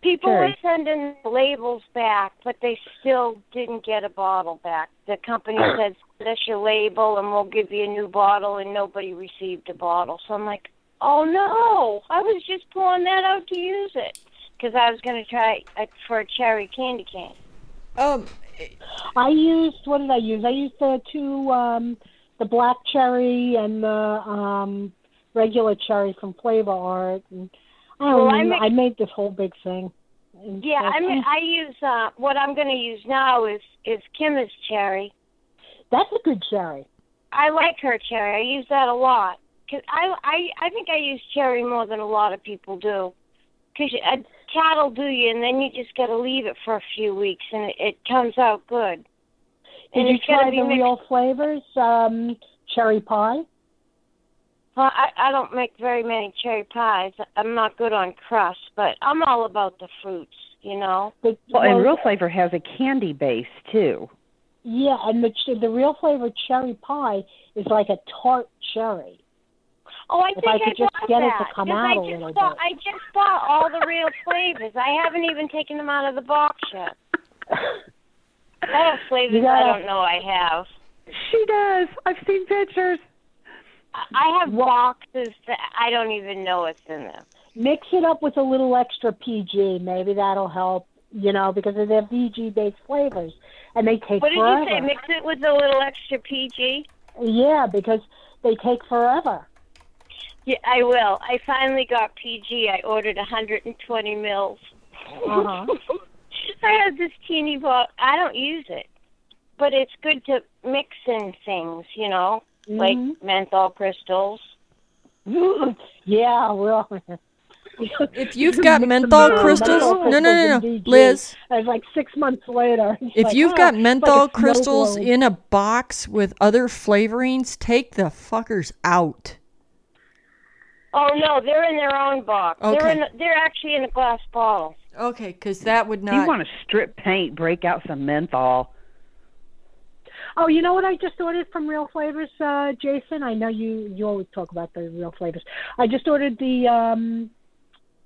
people Sherry. were sending labels back, but they still didn't get a bottle back. The company said send us your label and we'll give you a new bottle, and nobody received a bottle. So I'm like, oh no, I was just pulling that out to use it because I was going to try it for a cherry candy cane. Um I used what did I use? I used the two um the black cherry and the um regular cherry from Flavor Art and I don't Well, I make- I made this whole big thing. Yeah, I mean, I use uh, what I'm going to use now is is Kim's cherry. that's a good cherry. I like her cherry. I use that a lot because I I I think I use cherry more than a lot of people do. Because a cat will do you, and then you just got to leave it for a few weeks, and it, it comes out good. Did and you try the mixed- real flavors? Um cherry pie? Well, I I don't make very many cherry pies. I'm not good on crust, but I'm all about the fruits. You know. The, Well, and Real Flavor has a candy base too. Yeah, and the the real flavor cherry pie is like a tart cherry. Oh, I If think I could just bought get it to come out I a just little bought, bit. I just bought all the real flavors. I haven't even taken them out of the box yet. I have flavors You gotta- I don't know I have. She does. I've seen pictures. I- have boxes that I don't even know what's in them. Mix it up with a little extra PG. Maybe that'll help. You know, because they're VG based flavors, and they take What did forever. you say? Mix it with a little extra PG? Yeah, because they take forever. Yeah, I will. I finally got PG. I ordered 120 mils. Uh-huh. I have this teeny bottle. I don't use it, but it's good to mix in things, you know, like Mhm. menthol crystals. yeah, well. if you've got menthol crystals, no, no, no, no, Liz. It's like six months later. If you've oh, got menthol like a snow crystals in a box with other flavorings, take the fuckers out. Oh no, they're in their own box. They're Okay. in. They're actually in a glass bottle. Okay, because that would not. you want to strip paint, break out some menthol. Oh, you know what I just ordered from Real Flavors, uh, Jason? I know you you always talk about the Real Flavors. I just ordered the um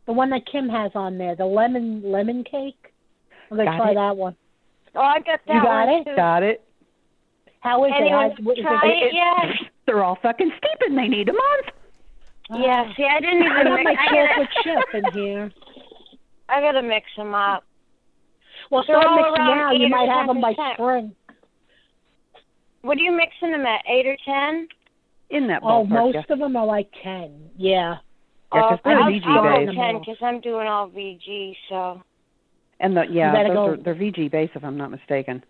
the one that Kim has on there, the lemon lemon cake. I'm gonna Got try it. that one. Oh, I got that You got one it? too. Got it. How is Anyone it? How's- what is try it yet? They're all fucking steeping. They need a month. Yeah, see, I didn't even. I got my mix. I chocolate gotta, chip in here. I gotta mix them up. Well, They're start mixing now. You might have them by 10%. spring. What are you mixing them at? Eight or ten? In that Oh, most yeah. of them are like ten. Yeah. Yeah, 'cause they're I'll, VG I'll go based. ten because I'm doing all VG. So And the, yeah, better those go- are, they're VG base if I'm not mistaken.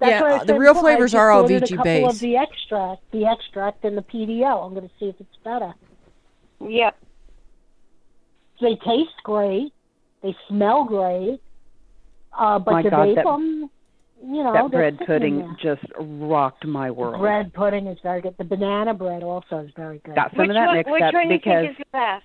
That's Yeah, what uh, the real before. Flavors are all ordered VG a couple based. of the extract, the extract and the PDO. I'm going to see if it's better. yep. They taste great. They smell great. Uh, but My to God, vape that- them, you know, that bread pudding just rocked my world. Bread pudding is very good. The banana bread also is very good. Got some Which of that one? mixed Which up one you because think is the best?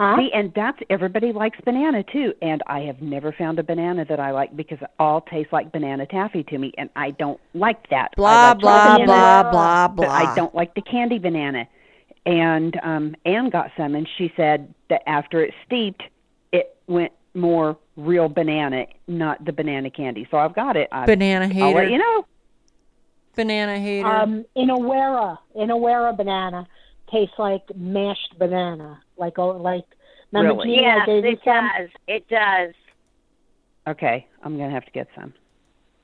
huh? see, and that's everybody likes banana too. And I have never found a banana that I like because it all tastes like banana taffy to me, and I don't like that. I Blah like blah banana, blah blah blah. I don't like the candy banana. And um Anne got some, and she said that after it steeped, it went more real banana, not the banana candy. So I've got it. I, Banana I'll hater. let you know. Banana hater. Um, Inawera, Inawera banana tastes like mashed banana, like oh, like. Remember, Really? Jeannie, Yes, gave it some? does. It does. Okay, I'm gonna have to get some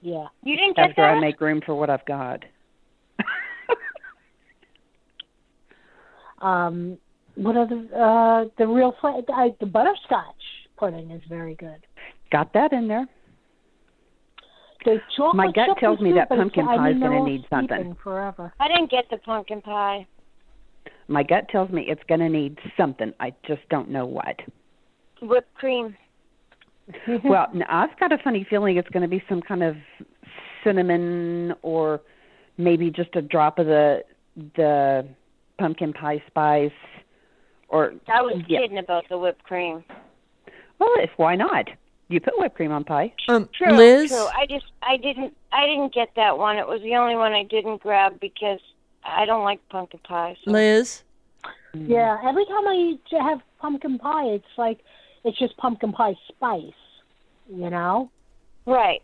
Yeah. You didn't get after that? I make room for what I've got. Um, what are the uh, the real fla- uh, the butterscotch pudding is very good. got that in there. The chocolate My gut tells me that pumpkin pie is gonna need something. steeping Forever. I didn't get the pumpkin pie. My gut tells me it's going to need something. I just don't know what. Whipped cream. well, I've got a funny feeling it's going to be some kind of cinnamon or maybe just a drop of the the pumpkin pie spice or I was yeah. kidding about the whipped cream. Well, if why not? You put whipped cream on pie. um, True, Liz. true. I just I didn't I didn't get that one. It was the only one I didn't grab because I don't like pumpkin pie. So. Liz. Yeah, every time I eat, have pumpkin pie, it's like it's just pumpkin pie spice. You know. Right.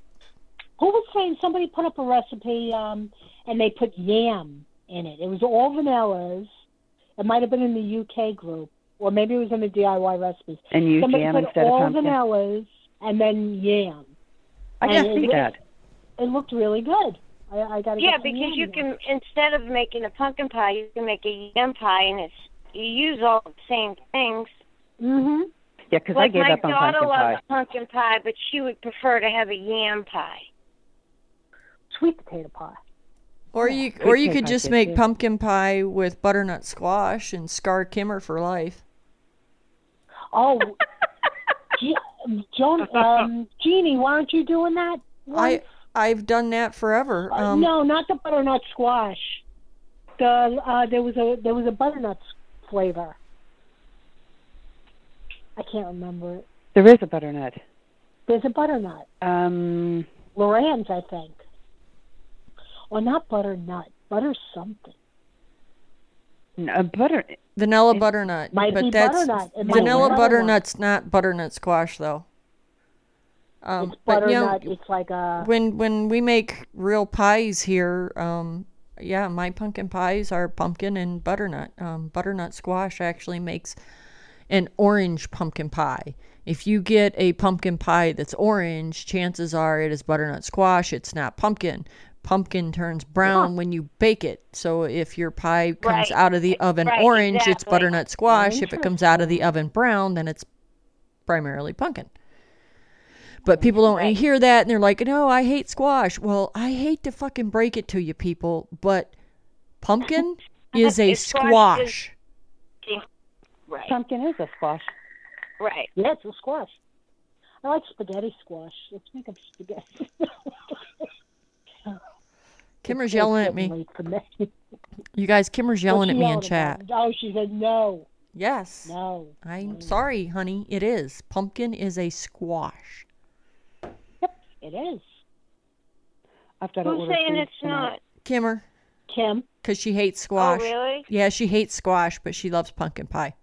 Who was saying somebody put up a recipe um, and they put yam in it? It was all vanillas. It might have been in the UK group, or maybe it was in the DIY recipes. And use Somebody jam put instead of all pumpkin. vanillas and then yam. I and can see looked- that. It looked really good. I, I got Yeah, get because you in can instead of making a pumpkin pie, you can make a yam pie, and it's you use all the same things. there. Mhm. Yeah, because like I gave my up on daughter pumpkin pie. My daughter loves pumpkin pie, but she would prefer to have a yam pie. Sweet potato pie. Or you or you could just make pumpkin pie with butternut squash and scar Kimmer for life. Oh, Ge- Joan, um, Jeannie, why aren't you doing that? I once? I've done that forever. Uh, Um, no, not the butternut squash. The uh, there was a there was a butternut flavor. I can't remember it. There is a butternut. There's a butternut. Um, LorAnn's, I think. Or not butternut. Butter something. no, butter. Vanilla butternut. Might but be that's butternut. It vanilla butternut. butternut's not butternut squash though. Um, it's but you know, it's like a when when we make real pies here, um, yeah, my pumpkin pies are pumpkin and butternut. Um, butternut squash actually makes an orange pumpkin pie. If you get a pumpkin pie that's orange, chances are it is butternut squash. It's not pumpkin. Pumpkin turns brown when you bake it. So if your pie comes Right. out of the oven Right, orange, it's butternut squash. If it comes out of the oven brown, then it's primarily pumpkin. But people don't Right. hear that and they're like, no, I hate squash. Well, I hate to fucking break it to you people, but pumpkin is a It's squash squash. Right. Pumpkin is a squash. Right. yeah, it's a squash. I like spaghetti squash. Let's make up spaghetti. Kimmer's It's yelling at me. me. You guys, Kimmer's yelling at me in chat. about? Oh, she said no, Yes. no. I'm mm. sorry, honey. It is. Pumpkin is a squash. Yep, it is. I've got to Who's saying it's tonight. not? Kimmer, Kim. because she hates oh, squash. Oh, really? Yeah, she hates squash, but she loves pumpkin pie.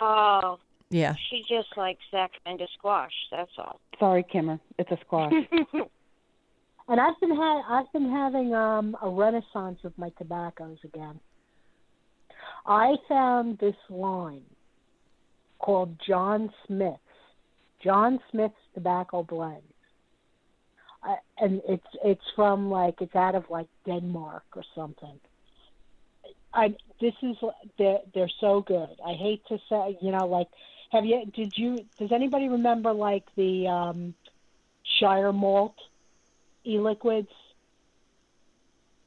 Oh, Yeah. she just likes that kind of squash. That's all. Sorry, Kimmer. It's a squash. And I've been ha- I've been having um, a renaissance with my tobaccos again. I found this line called John Smith's John Smith's Tobacco Blends, uh, and it's it's from like it's out of like Denmark or something. I this is they're they're so good. I hate to say you know like have you did you does anybody remember like the um, Shire malt e-liquids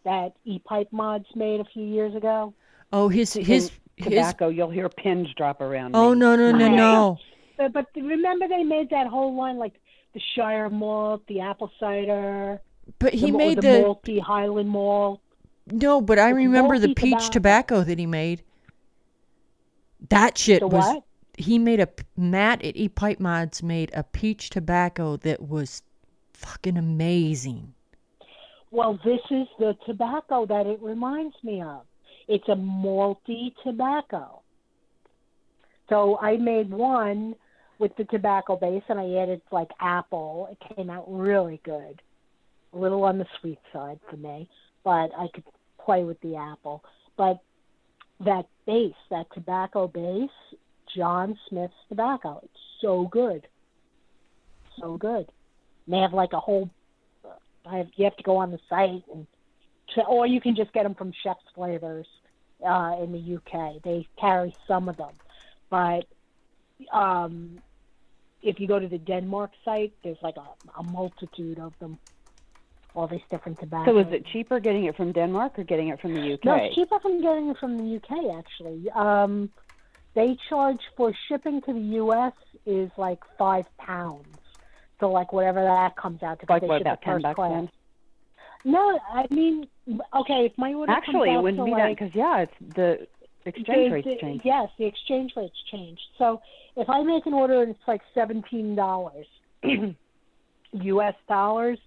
that e-pipe mods made a few years ago. Oh, his his his. tobacco, you'll hear pins drop around. Oh me. no no no no! But, but remember they made that whole line like the Shire malt, the apple cider, But he the, made the, the malty Highland malt. no. But I remember the peach tobacco. tobacco that he made. That shit The was. what? He made a Matt at E Pipe Mods made a peach tobacco that was fucking amazing. Well, this is the tobacco that it reminds me of. It's a malty tobacco. So I made one with the tobacco base and I added like apple. It came out really good. A little on the sweet side for me, but I could play with the apple. But that base, that tobacco base, John Smith's tobacco, it's so good. So good. And they have like a whole I have, you have to go on the site and or you can just get them from Chef's Flavors uh, in the UK. They carry some of them, but um, if you go to the Denmark site, there's like a, a multitude of them, all these different tobaccos. So is it cheaper getting it from Denmark or getting it from the UK? No, it's cheaper from getting it from the UK actually. Um, they charge for shipping to the US is like five pounds. So like whatever that comes out to, like what about ten bucks class. then? No, I mean, okay, if my order Actually, comes it wouldn't be that because yeah, it's the exchange rates the- change. Yes, the exchange rates changed. So if I make an order and it's like seventeen dollars, U.S. dollars,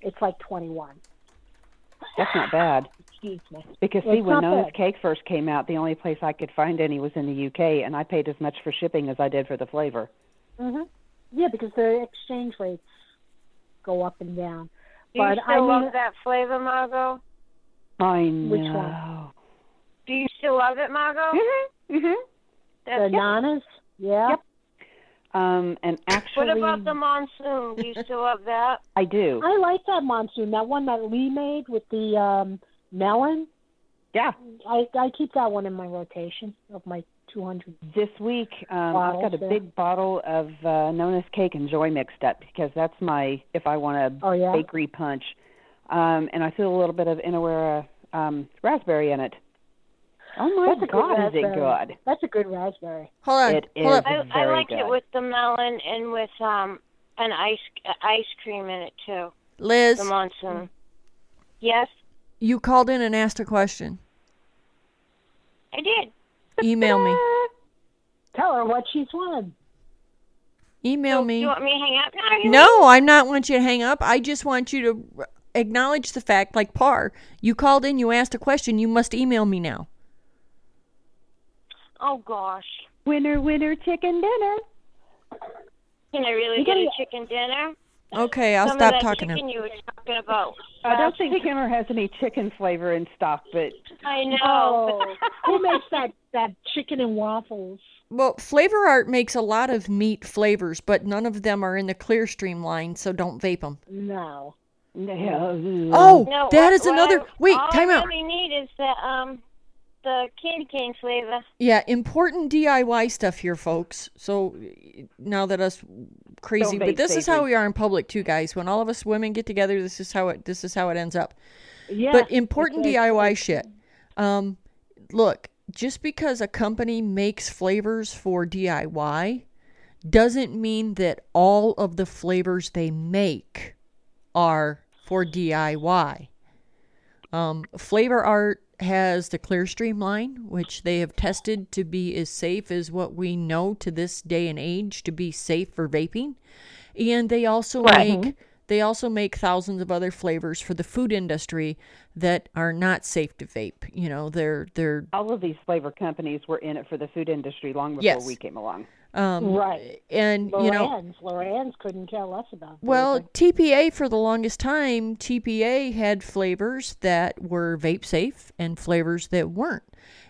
it's like twenty-one. That's not bad. Excuse me. Because see, It's when Nona's bad. Cake first came out, the only place I could find any was in the UK, and I paid as much for shipping as I did for the flavor. hmm Yeah, because the exchange rates go up and down. Do you But still I mean, love that flavor, Margot? I know. Which one? Do you still love it, Margot? Mhm. Mhm. That's the nanas, yeah. Yep. Um, and actually, What about the monsoon? Do you still love that? I do. I like that monsoon. That one that Lee made with the um, melon. Yeah. I I keep that one in my rotation of my 200. This week, um, I've got a Bottles, yeah. big bottle of uh, Nona's Cake and Joy mixed up because that's my if I want a Oh yeah. bakery punch. Um, and I feel a little bit of Inawera um, raspberry in it. Oh my That's a good God, is it raspberry. good? That's a good raspberry. Hold on, It hold is. up. I, I like good. it with the melon and with um an ice uh, ice cream in it too. Liz, The monsoon. Yes, you called in and asked a question. I did. Email me. Tell her what she's won. Email So, me. You want me to hang up now? No, I'm not want you to hang up. I just want you to acknowledge the fact, like Par, you called in, you asked a question, you must email me now. Oh gosh. Winner, winner, chicken dinner. Can I really You get a chicken dinner? Okay, I'll Some stop of that talking chicken now. you were talking about. I don't think Kimmer has any chicken flavor in stock, but I know. Oh, who makes that that chicken and waffles? Well, Flavor Art makes a lot of meat flavors, but none of them are in the Clearstream line, so don't vape them. No. no. Oh, no, that what- is what another. I, Wait, all time I out. really need is the um the candy cane flavor. Yeah, important DIY stuff here, folks. So now that us crazy, but vape this is how we are in public too, guys. When all of us women get together, this is how it. This is how it ends up. Yeah. but important it's DIY shit. Um, look, just because a company makes flavors for DIY doesn't mean that all of the flavors they make are for DIY. Um, Flavor Art has the Clearstream line, which they have tested to be as safe as what we know to this day and age to be safe for vaping. And they also make they also make thousands of other flavors for the food industry that are not safe to vape. You know, they're they're All of these flavor companies were in it for the food industry long before Yes. we came along. um Right. and you know LorAnn's, LorAnn's couldn't tell us about. Well, vaping. TPA for the longest time, TPA had flavors that were vape safe and flavors that weren't.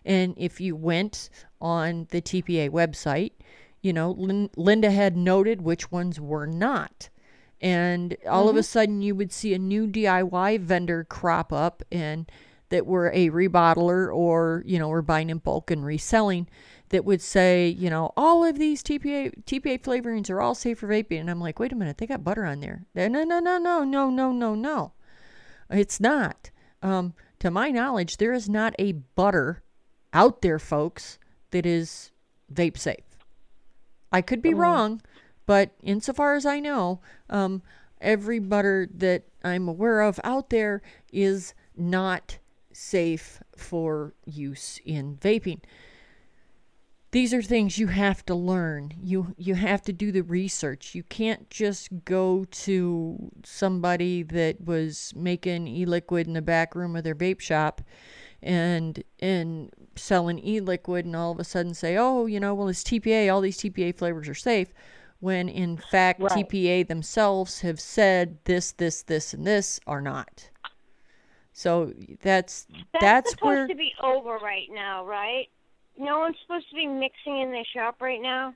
And if you went on the TPA website, you know, Lin- Linda had noted which ones were not. And all of a sudden you would see a new DIY vendor crop up and that were a rebottler or, you know, were buying in bulk and reselling that would say, you know, all of these TPA TPA flavorings are all safe for vaping. And I'm like, wait a minute, they got butter on there. No, no, no, no, no, no, no, no. It's not. Um, to my knowledge, there is not a butter out there, folks, that is vape safe. I could be wrong, but insofar as I know, um, every butter that I'm aware of out there is not safe for use in vaping. These are things you have to learn. You you have to do the research. You can't just go to somebody that was making e-liquid in the back room of their vape shop and and selling e-liquid and all of a sudden say oh you know well it's tpa all these tpa flavors are safe when in fact Right. tpa themselves have said this this this and this are not so that's That's, that's, supposed where to be over right now, right? No one's supposed to be mixing in their shop right now.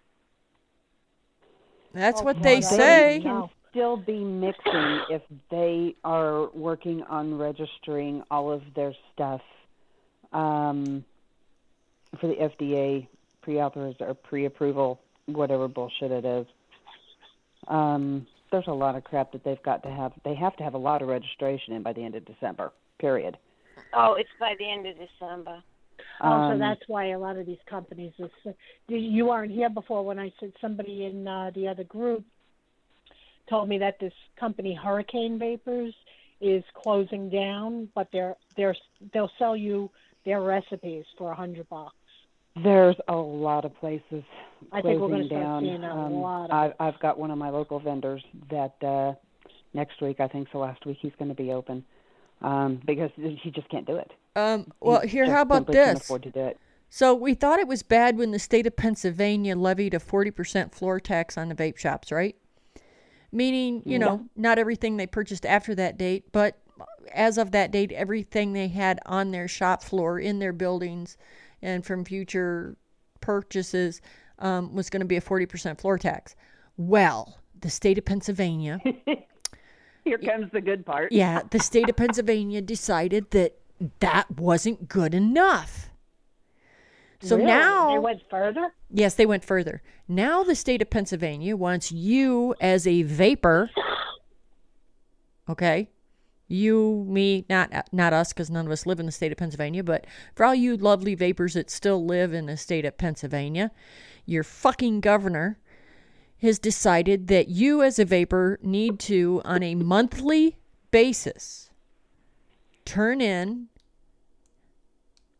that's what Oh, they God, say don't know. Still be mixing if they are working on registering all of their stuff um, for the FDA pre-authorized or pre-approval, whatever bullshit it is. Um, there's a lot of crap that they've got to have. They have to have a lot of registration in by the end of December. Period. Oh, it's by the end of December. Oh, so Um, that's why a lot of these companies. Is, you weren't here before when I said somebody in uh, the other group told me that this company Hurricane Vapors is closing down, but they're they're they'll sell you their recipes for a hundred bucks. There's a lot of places I think we're closing gonna start down. seeing a um, lot of I've, I've got one of my local vendors that uh, next week, I think so last week, he's going to be open um, because he just can't do it. Um, well, He here, how about simply can't this? afford to do it. So we thought it was bad when the state of Pennsylvania levied a 40% floor tax on the vape shops, right? Meaning, you know, not everything they purchased after that date, but as of that date, everything they had on their shop floor, in their buildings, and from future purchases um, was going to be a 40% floor tax. Well, the state of Pennsylvania Here comes the good part. yeah, the state of Pennsylvania decided that that wasn't good enough. So Really? now, they went further. yes, they went further. Now the state of Pennsylvania wants you as a vapor, okay? You, me, not not us, because none of us live in the state of Pennsylvania. But for all you lovely vapors that still live in the state of Pennsylvania, your fucking governor has decided that you as a vapor need to, on a monthly basis, turn in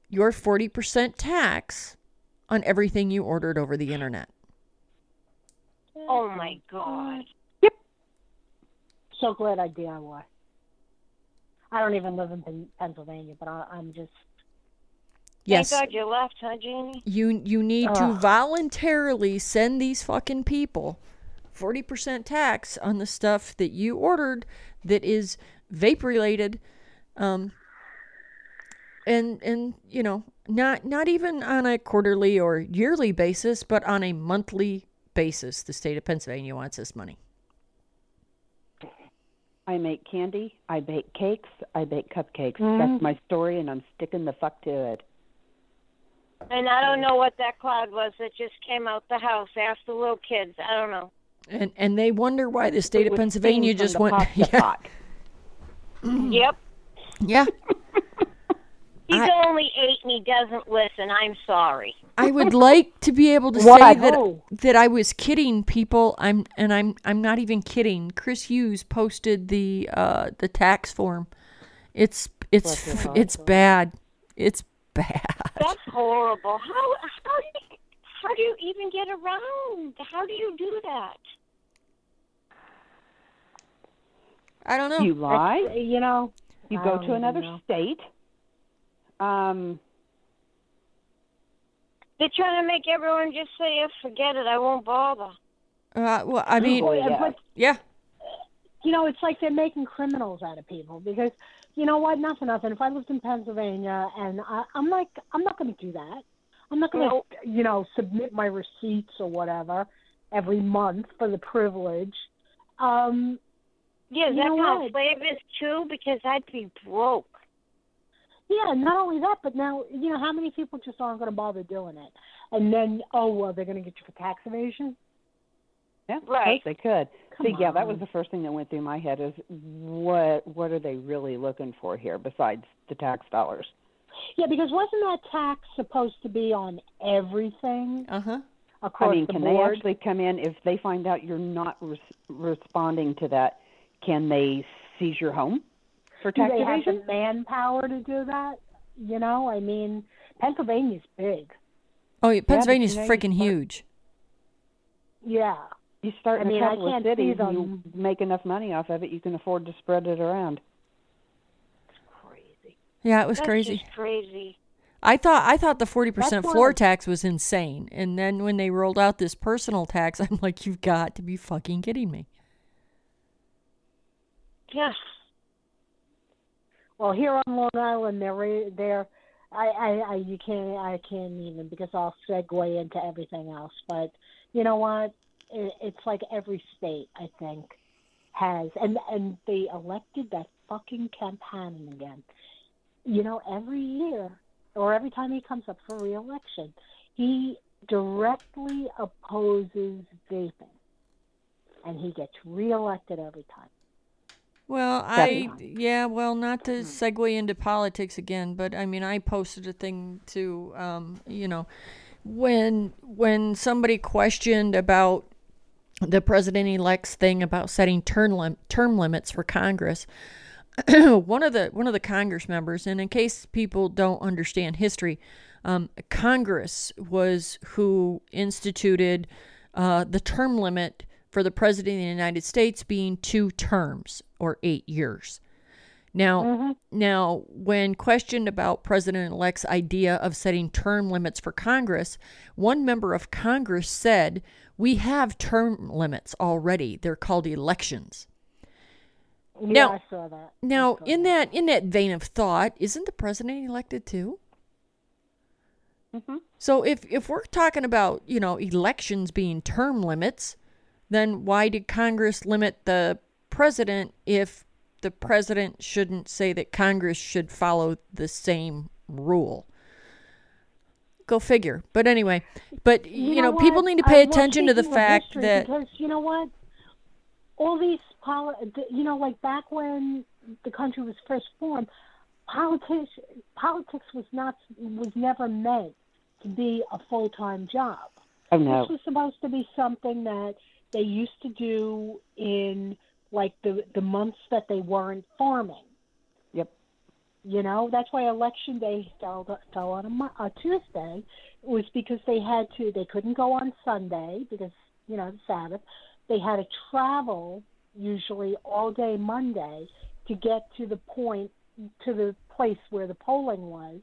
your 40% tax on everything you ordered over the internet. Oh my God. Yep. So glad I DIY. I don't even live in Pennsylvania, but I, I'm just Yes. Thank God you left, huh, Jeannie? You you need to voluntarily send these fucking people 40% tax on the stuff that you ordered that is vape related um and and you know not not even on a quarterly or yearly basis but on a monthly basis the state of Pennsylvania wants this money. I make candy, I bake cakes, I bake cupcakes. Mhm. That's my story, and I'm sticking the fuck to it. And I don't know what that cloud was that just came out the house. Ask the little kids. I don't know. And and they wonder why the state It of Pennsylvania just went pot yeah. Yep. yeah. He's I- only eight and he doesn't listen. I'm sorry. I would like to be able to say that Oh. that I was kidding people. I'm and I'm I'm not even kidding. Chris Hughes posted the uh the tax form. It's it's Bless f- it's bad. It's bad. That's horrible. How how do you, how do you even get around? How do you do that? I don't know. You lie. That's- You know, You I go don't to another know. state. Um, They're trying to make everyone just say, "Oh, "Forget it, I won't bother." Uh, well, I mean, Boy, Yeah, yeah. but yeah. you know, it's like they're making criminals out of people because you know what? Not for nothing. If I lived in Pennsylvania and I, I'm like, I'm not going to do that. I'm not going to, Nope. you know, submit my receipts or whatever every month for the privilege. Um, Yeah, that's that know kind what? of too, because I'd be broke. Yeah, not only that, but now, you know, how many people just aren't going to bother doing it? And then, oh, well, they're going to get you for tax evasion? yeah, Right. They could. Come See, yeah, that was the first thing that went through my head is what what are they really looking for here besides the tax dollars? Yeah, because wasn't that tax supposed to be on everything Uh huh. across I mean, the can board? they actually come in if they find out you're not res- responding to that? Can they seize your home for do tax they have the manpower to do that? You know, I mean, Pennsylvania's big. Oh, yeah, Pennsylvania's you know, you freaking huge. Yeah. You start I in mean, a I couple of can't see cities and you make enough money off of it, you can afford to spread it around. It's crazy. Yeah, it was That's crazy. just crazy. I thought I thought the forty percent floor why- tax was insane, and then when they rolled out this personal tax, I'm like, you've got to be fucking kidding me. Yeah. Well, here on Long Island, they're re- they're I, I I you can't I can't even because I'll segue into everything else. But you know what? It, it's like every state I think has and and they elected that fucking Kemp Hannon again. You know, every year or every time he comes up for reelection, he directly opposes vaping, and he gets reelected every time. Well, I yeah, well, not to segue into politics again, but I mean, I posted a thing to, um, you know, when when somebody questioned about the president-elect's thing about setting term lim- term limits for Congress. one of the one of the Congress members, and in case people don't understand history, um, Congress was who instituted uh, the term limit for the president of the United States being two terms or eight years. Now, now, when questioned about President-elect's idea of setting term limits for Congress, one member of Congress said, "We have term limits already. They're called elections." Yeah, Now- I saw that. Now, saw in that in that vein of thought, isn't the president elected too? Mhm. So if if we're talking about you know elections being term limits, then why did Congress limit the president if the president shouldn't say that Congress should follow the same rule? Go figure. But anyway, but you, know, people need to pay well, attention to the fact history, that because you know what, all these poli- you know, like back when the country was first formed, politics politics was not was never meant to be a full time job. Oh no. This was supposed to be something that they used to do in like the the months that they weren't farming. Yep. You know, that's why election day fell fell on a, a Tuesday. It was because they had to. They couldn't go on Sunday because you know the Sabbath. They had to travel usually all day Monday to get to the point to the place where the polling was,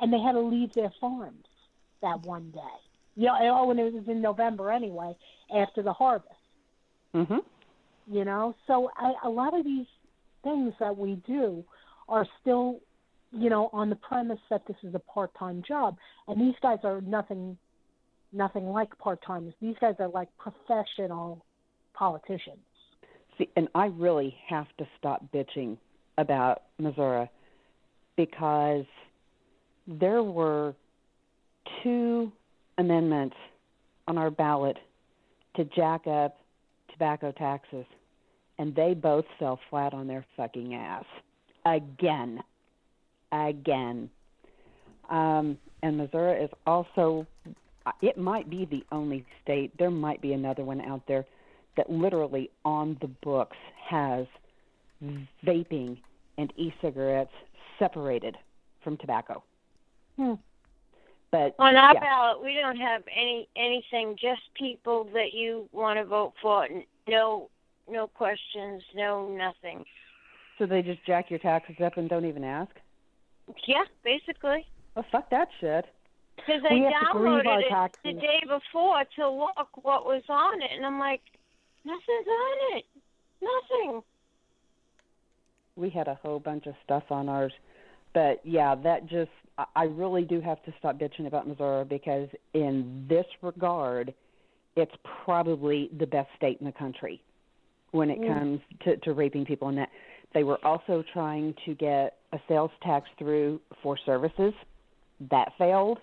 and they had to leave their farms that one day. You know, oh, and it was in November anyway, after the harvest. Mhm. you know? So I, a lot of these things that we do are still you know on the premise that this is a part-time job. And these guys are nothing nothing like part-timers. These guys are like professional politicians. See, and I really have to stop bitching about Missouri because there were two amendments on our ballot to jack up tobacco taxes, and they both fell flat on their fucking ass again, again. Um, and Missouri is also, it might be the only state. There might be another one out there that literally on the books has vaping and e-cigarettes separated from tobacco. Hmm. But On our yeah, ballot, we don't have any anything. Just people that you want to vote for. No, no questions, no nothing. So they just jack your taxes up and don't even ask? Yeah, basically. Well, fuck that shit. Because I We have to grieve our downloaded it taxes. the day before to look what was on it, and I'm like, nothing's on it. Nothing. We had a whole bunch of stuff on ours. But yeah, that just, I- really do have to stop bitching about Missouri because, in this regard, it's probably the best state in the country when it comes to, to raping people. And that they were also trying to get a sales tax through for services. That failed.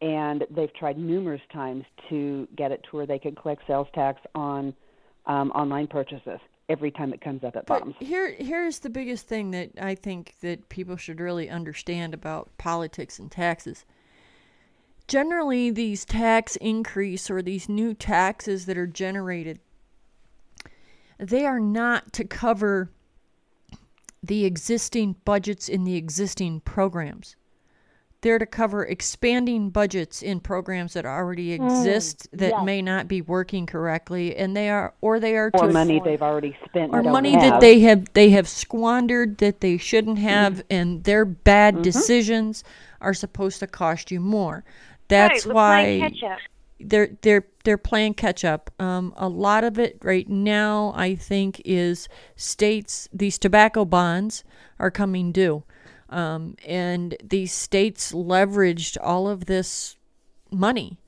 And they've tried numerous times to get it to where they could collect sales tax on um, online purchases every time it comes up at bottoms. here, here's the biggest thing that I think that people should really understand about politics and taxes. Generally, these tax increase or these new taxes that are generated, they are not to cover the existing budgets in the existing programs. They're to cover expanding budgets in programs that already mm, exist that yes. may not be working correctly, and they are, or they are or to money they've already spent or money have. that they have they have squandered that they shouldn't mm-hmm. have and their bad mm-hmm. decisions are supposed to cost you more. That's right, why they're they're they're playing catch up. Um, a lot of it right now i think is states these tobacco bonds are coming due um, and these states leveraged all of this money.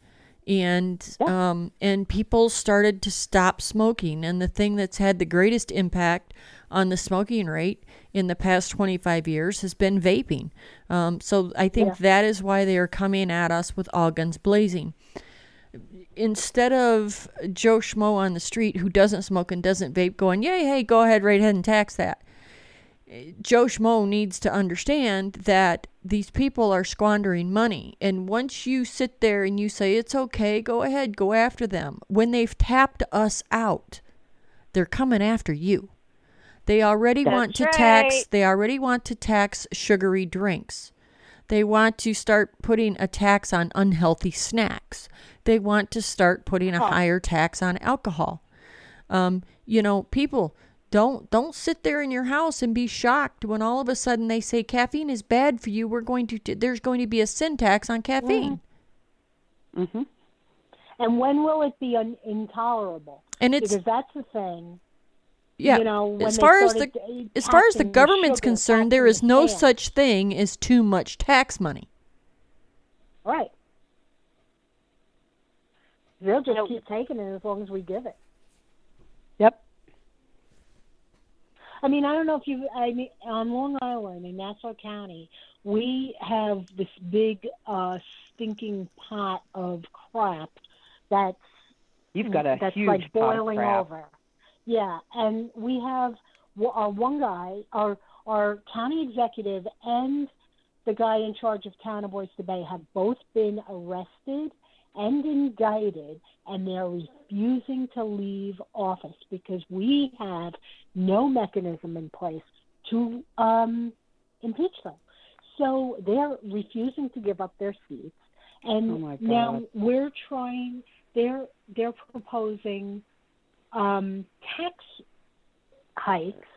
And um, and people started to stop smoking. And the thing that's had the greatest impact on the smoking rate in the past 25 years has been vaping. Um, so i think that is why they are coming at us with all guns blazing. Instead of joe schmo on the street who doesn't smoke and doesn't vape going yay hey go ahead right ahead and tax that Joe Schmo needs to understand that these people are squandering money. And once you sit there and you say, it's okay, go ahead, go after them, when they've tapped us out, they're coming after you. They already want to tax they already want to tax sugary drinks. They want to start putting a tax on unhealthy snacks. They want to start putting a higher tax on alcohol. Um, you know, people don't don't sit there in your house and be shocked when all of a sudden they say caffeine is bad for you. We're going to there's going to be a sin tax on caffeine. Mm-hmm. And when will it be un- intolerable? And it's because that's the thing. yeah. you know, when as far as the started, as far as the government's sugar, concerned, there taxing is the no sand. such thing as too much tax money. Right. They'll just Nope. keep taking it as long as we give it. Yep. I mean, I don't know if you. I mean, on Long Island in Nassau County, we have this big uh, stinking pot of crap that's You've got a that's huge like boiling over. Yeah, and we have our one guy, our our county executive, and the guy in charge of Town of Oyster Bay have both been arrested and indicted, and they're refusing to leave office because we have no mechanism in place to um, impeach them. So they're refusing to give up their seats, and Oh, now we're trying. They're they're proposing um, tax hikes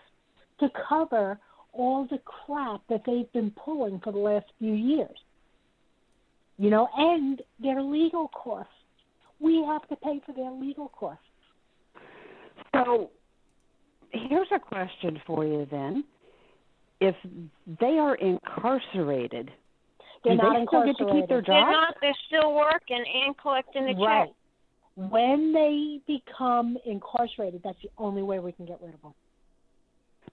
to cover all the crap that they've been pulling for the last few years. You know, and their legal costs. We have to pay for their legal costs. So here's a question for you then. If they are incarcerated, They're do not they still get to keep their incarcerated. They're job? not. They're still working and collecting the Right. check. When they become incarcerated, that's the only way we can get rid of them.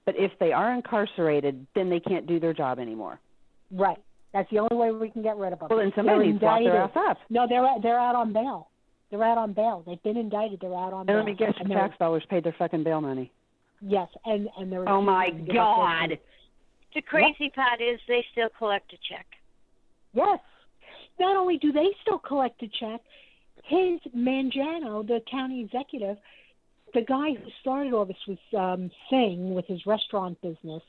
But if they are incarcerated, then they can't do their job anymore. Right. That's the only way we can get rid of them. Well, then somebody They're needs to lock their ass up. No, they're out- they're out on bail. They're out on bail. They've been indicted. They're out on And bail. let me guess, And your tax dollars paid their fucking bail money. Yes, and and they're Oh my refusing to give up their God! The crazy part is they still collect a check. Yes. Not only do they still collect a check, his Mangano, the county executive, the guy who started all this was um, Singh with his restaurant business.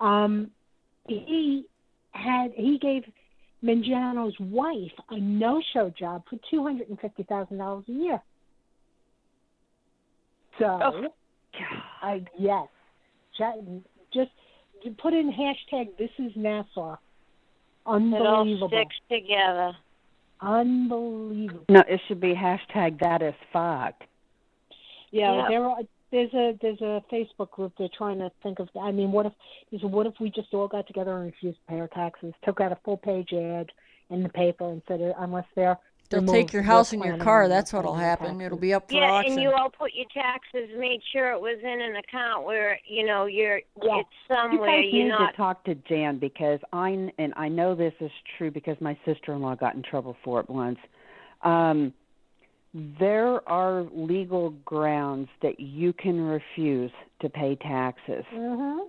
Um, he had he gave Mangano's wife a no-show job for two hundred and fifty thousand dollars a year. So Oh. I yes, Chat, just put in hashtag This is Nassau. Unbelievable. It all Unbelievable. sticks together. Unbelievable. No, it should be hashtag that is fuck. Yeah, Yeah. there are. There's a there's a Facebook group. They're trying to think of. I mean, what if is what if we just all got together and refused to pay our taxes? Took out a full page ad in the paper and said, uh, unless they're They'll removed, take your house and your car. That's what'll happen. taxes. It'll be up for Yeah, auction. and you all put your taxes, made sure it was in an account where you know you're Yeah. it's You somewhere guys you're need not. to talk to Jan because I and I know this is true because my sister-in-law got in trouble for it once. Um, there are legal grounds that you can refuse to pay taxes. Mhm.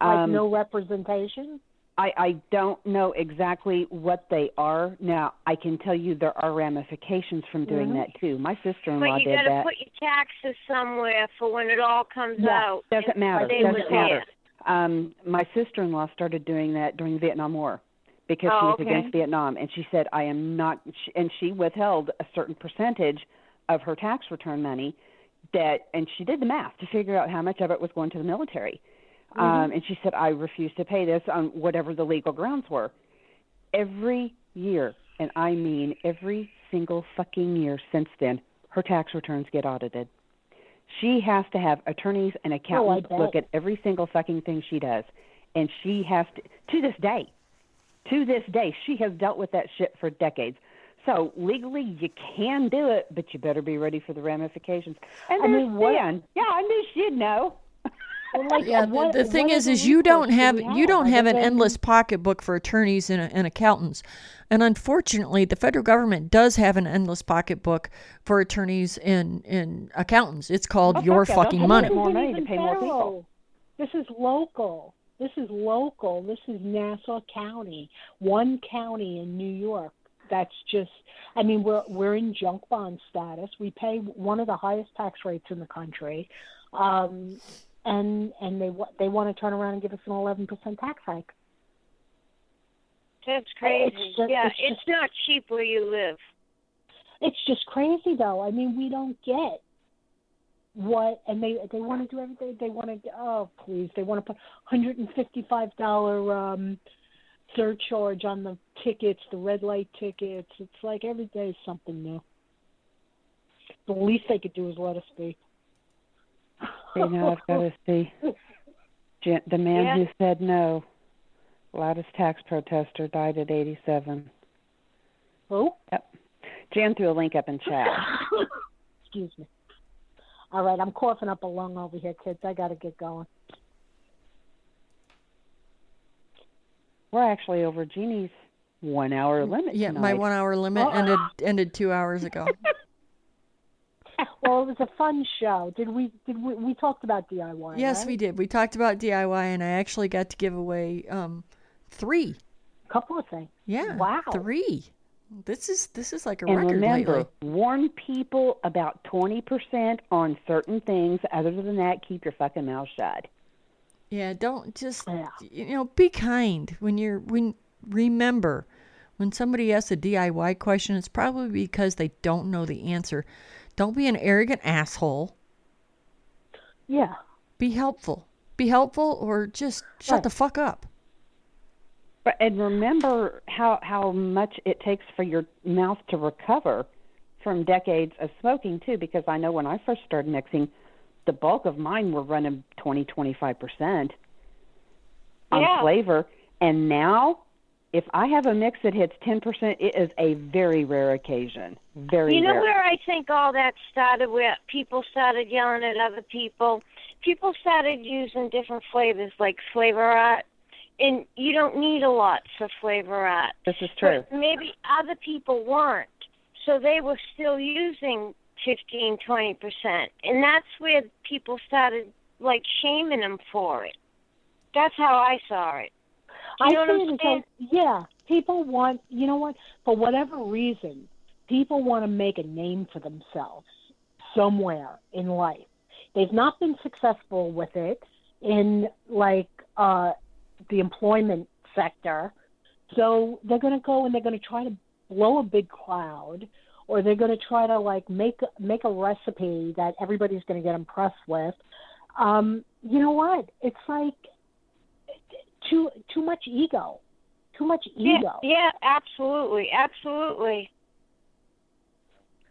Like Um, no representation. I, I don't know exactly what they are. Now, I can tell you there are ramifications from doing Mhm. that too. My sister-in-law did But you got to put your taxes somewhere for when it all comes Yeah, out. Doesn't matter. They Doesn't matter. Um, my sister-in-law started doing that during the Vietnam War because she Oh, was okay. against Vietnam, and she said, "I am not," and she withheld a certain percentage of her tax return money. That, and she did the math to figure out how much of it was going to the military. Um, and she said, "I refuse to pay this on whatever the legal grounds were." Every year, and I mean every single fucking year since then, her tax returns get audited. She has to have attorneys and accountants bet. look at every single fucking thing she does. And she has to, to this day, to this day, she has dealt with that shit for decades. So legally, you can do it, but you better be ready for the ramifications. And I there's mean, what- Stan. Yeah, I knew she'd know. Well, like, Yeah, what- the, the thing is, is you don't have you don't have an endless pocketbook for attorneys and, and accountants, and unfortunately, the federal government does have an endless pocketbook for attorneys and, and accountants. It's called Oh, your fuck fucking money. more money to pay more people. This is local. This is local. This is Nassau County, one county in New York. That's just. I mean, we're we're in junk bond status. We pay one of the highest tax rates in the country, um, and and they they want to turn around and give us an eleven percent tax hike. That's crazy. just- yeah, it's it's not cheap where you live. It's just crazy, though. I mean, we don't get what, and they they want to do everything. They want to. Oh, please! They want to put hundred and fifty-five dollar um, surcharge on the tickets, the red light tickets. It's like every day is something new. The least they could do is let us be. You know, I've got to see. Jan- The man Yeah. who said no, loudest tax protester, died at 87. Who? Jan threw a link up in chat. Excuse me. All right, I'm coughing up a lung over here, kids. I got to get going. We're actually over Jeannie's one hour limit. Yeah, my one hour limit ended ended two hours ago. Well, it was a fun show. Did we? Did we? We talked about DIY. yes, right? we did. We talked about DIY, and I actually got to give away um, three. couple of things. Yeah, Wow. three. This is this is like a And record remember, lately. warn people about 20% on certain things. Other than that, keep your fucking mouth shut. Yeah, don't just Yeah. you know be kind when you're when remember when somebody asks a DIY question, it's probably because they don't know the answer. Don't be an arrogant asshole. Yeah. Be helpful. Be helpful, or just shut Right. the fuck up. But, and remember how, how much it takes for your mouth to recover from decades of smoking, too, because I know when I first started mixing, the bulk of mine were running 20, 25% on Yeah. flavor. And now, if I have a mix that hits 10%, it is a very rare occasion. Very You know rare. where I think all that started? Where people started yelling at other people. People started using different flavors like flavor art, and you don't need a lot for flavor art. This is true. But maybe other people weren't, so they were still using fifteen, twenty percent, and that's where people started like shaming them for it. That's how I saw it. Do I you know what I'm it saying? yeah, people want, you know what, for whatever reason, people want to make a name for themselves somewhere in life. They've not been successful with it in like uh the employment sector. So they're going to go and they're going to try to blow a big cloud or they're going to try to like make make a recipe that everybody's going to get impressed with um, you know what? It's like too too much ego, too much ego. yeah, absolutely, absolutely.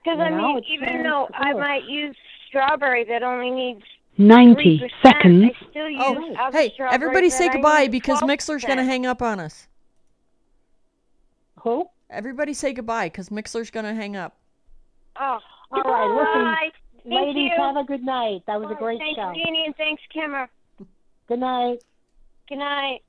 Because I mean, even though I might use strawberry that only needs 90 seconds. I still use Oh, hey, everybody say goodbye because 12%. Mixlr's going to hang up on us. Who? Everybody say goodbye because Mixlr's going to hang up. Oh, All right, listen, goodbye. Thank ladies, you. have a good night. That was a great thanks, show. Jeannie, and thanks, Kimmer. Good night. Good night.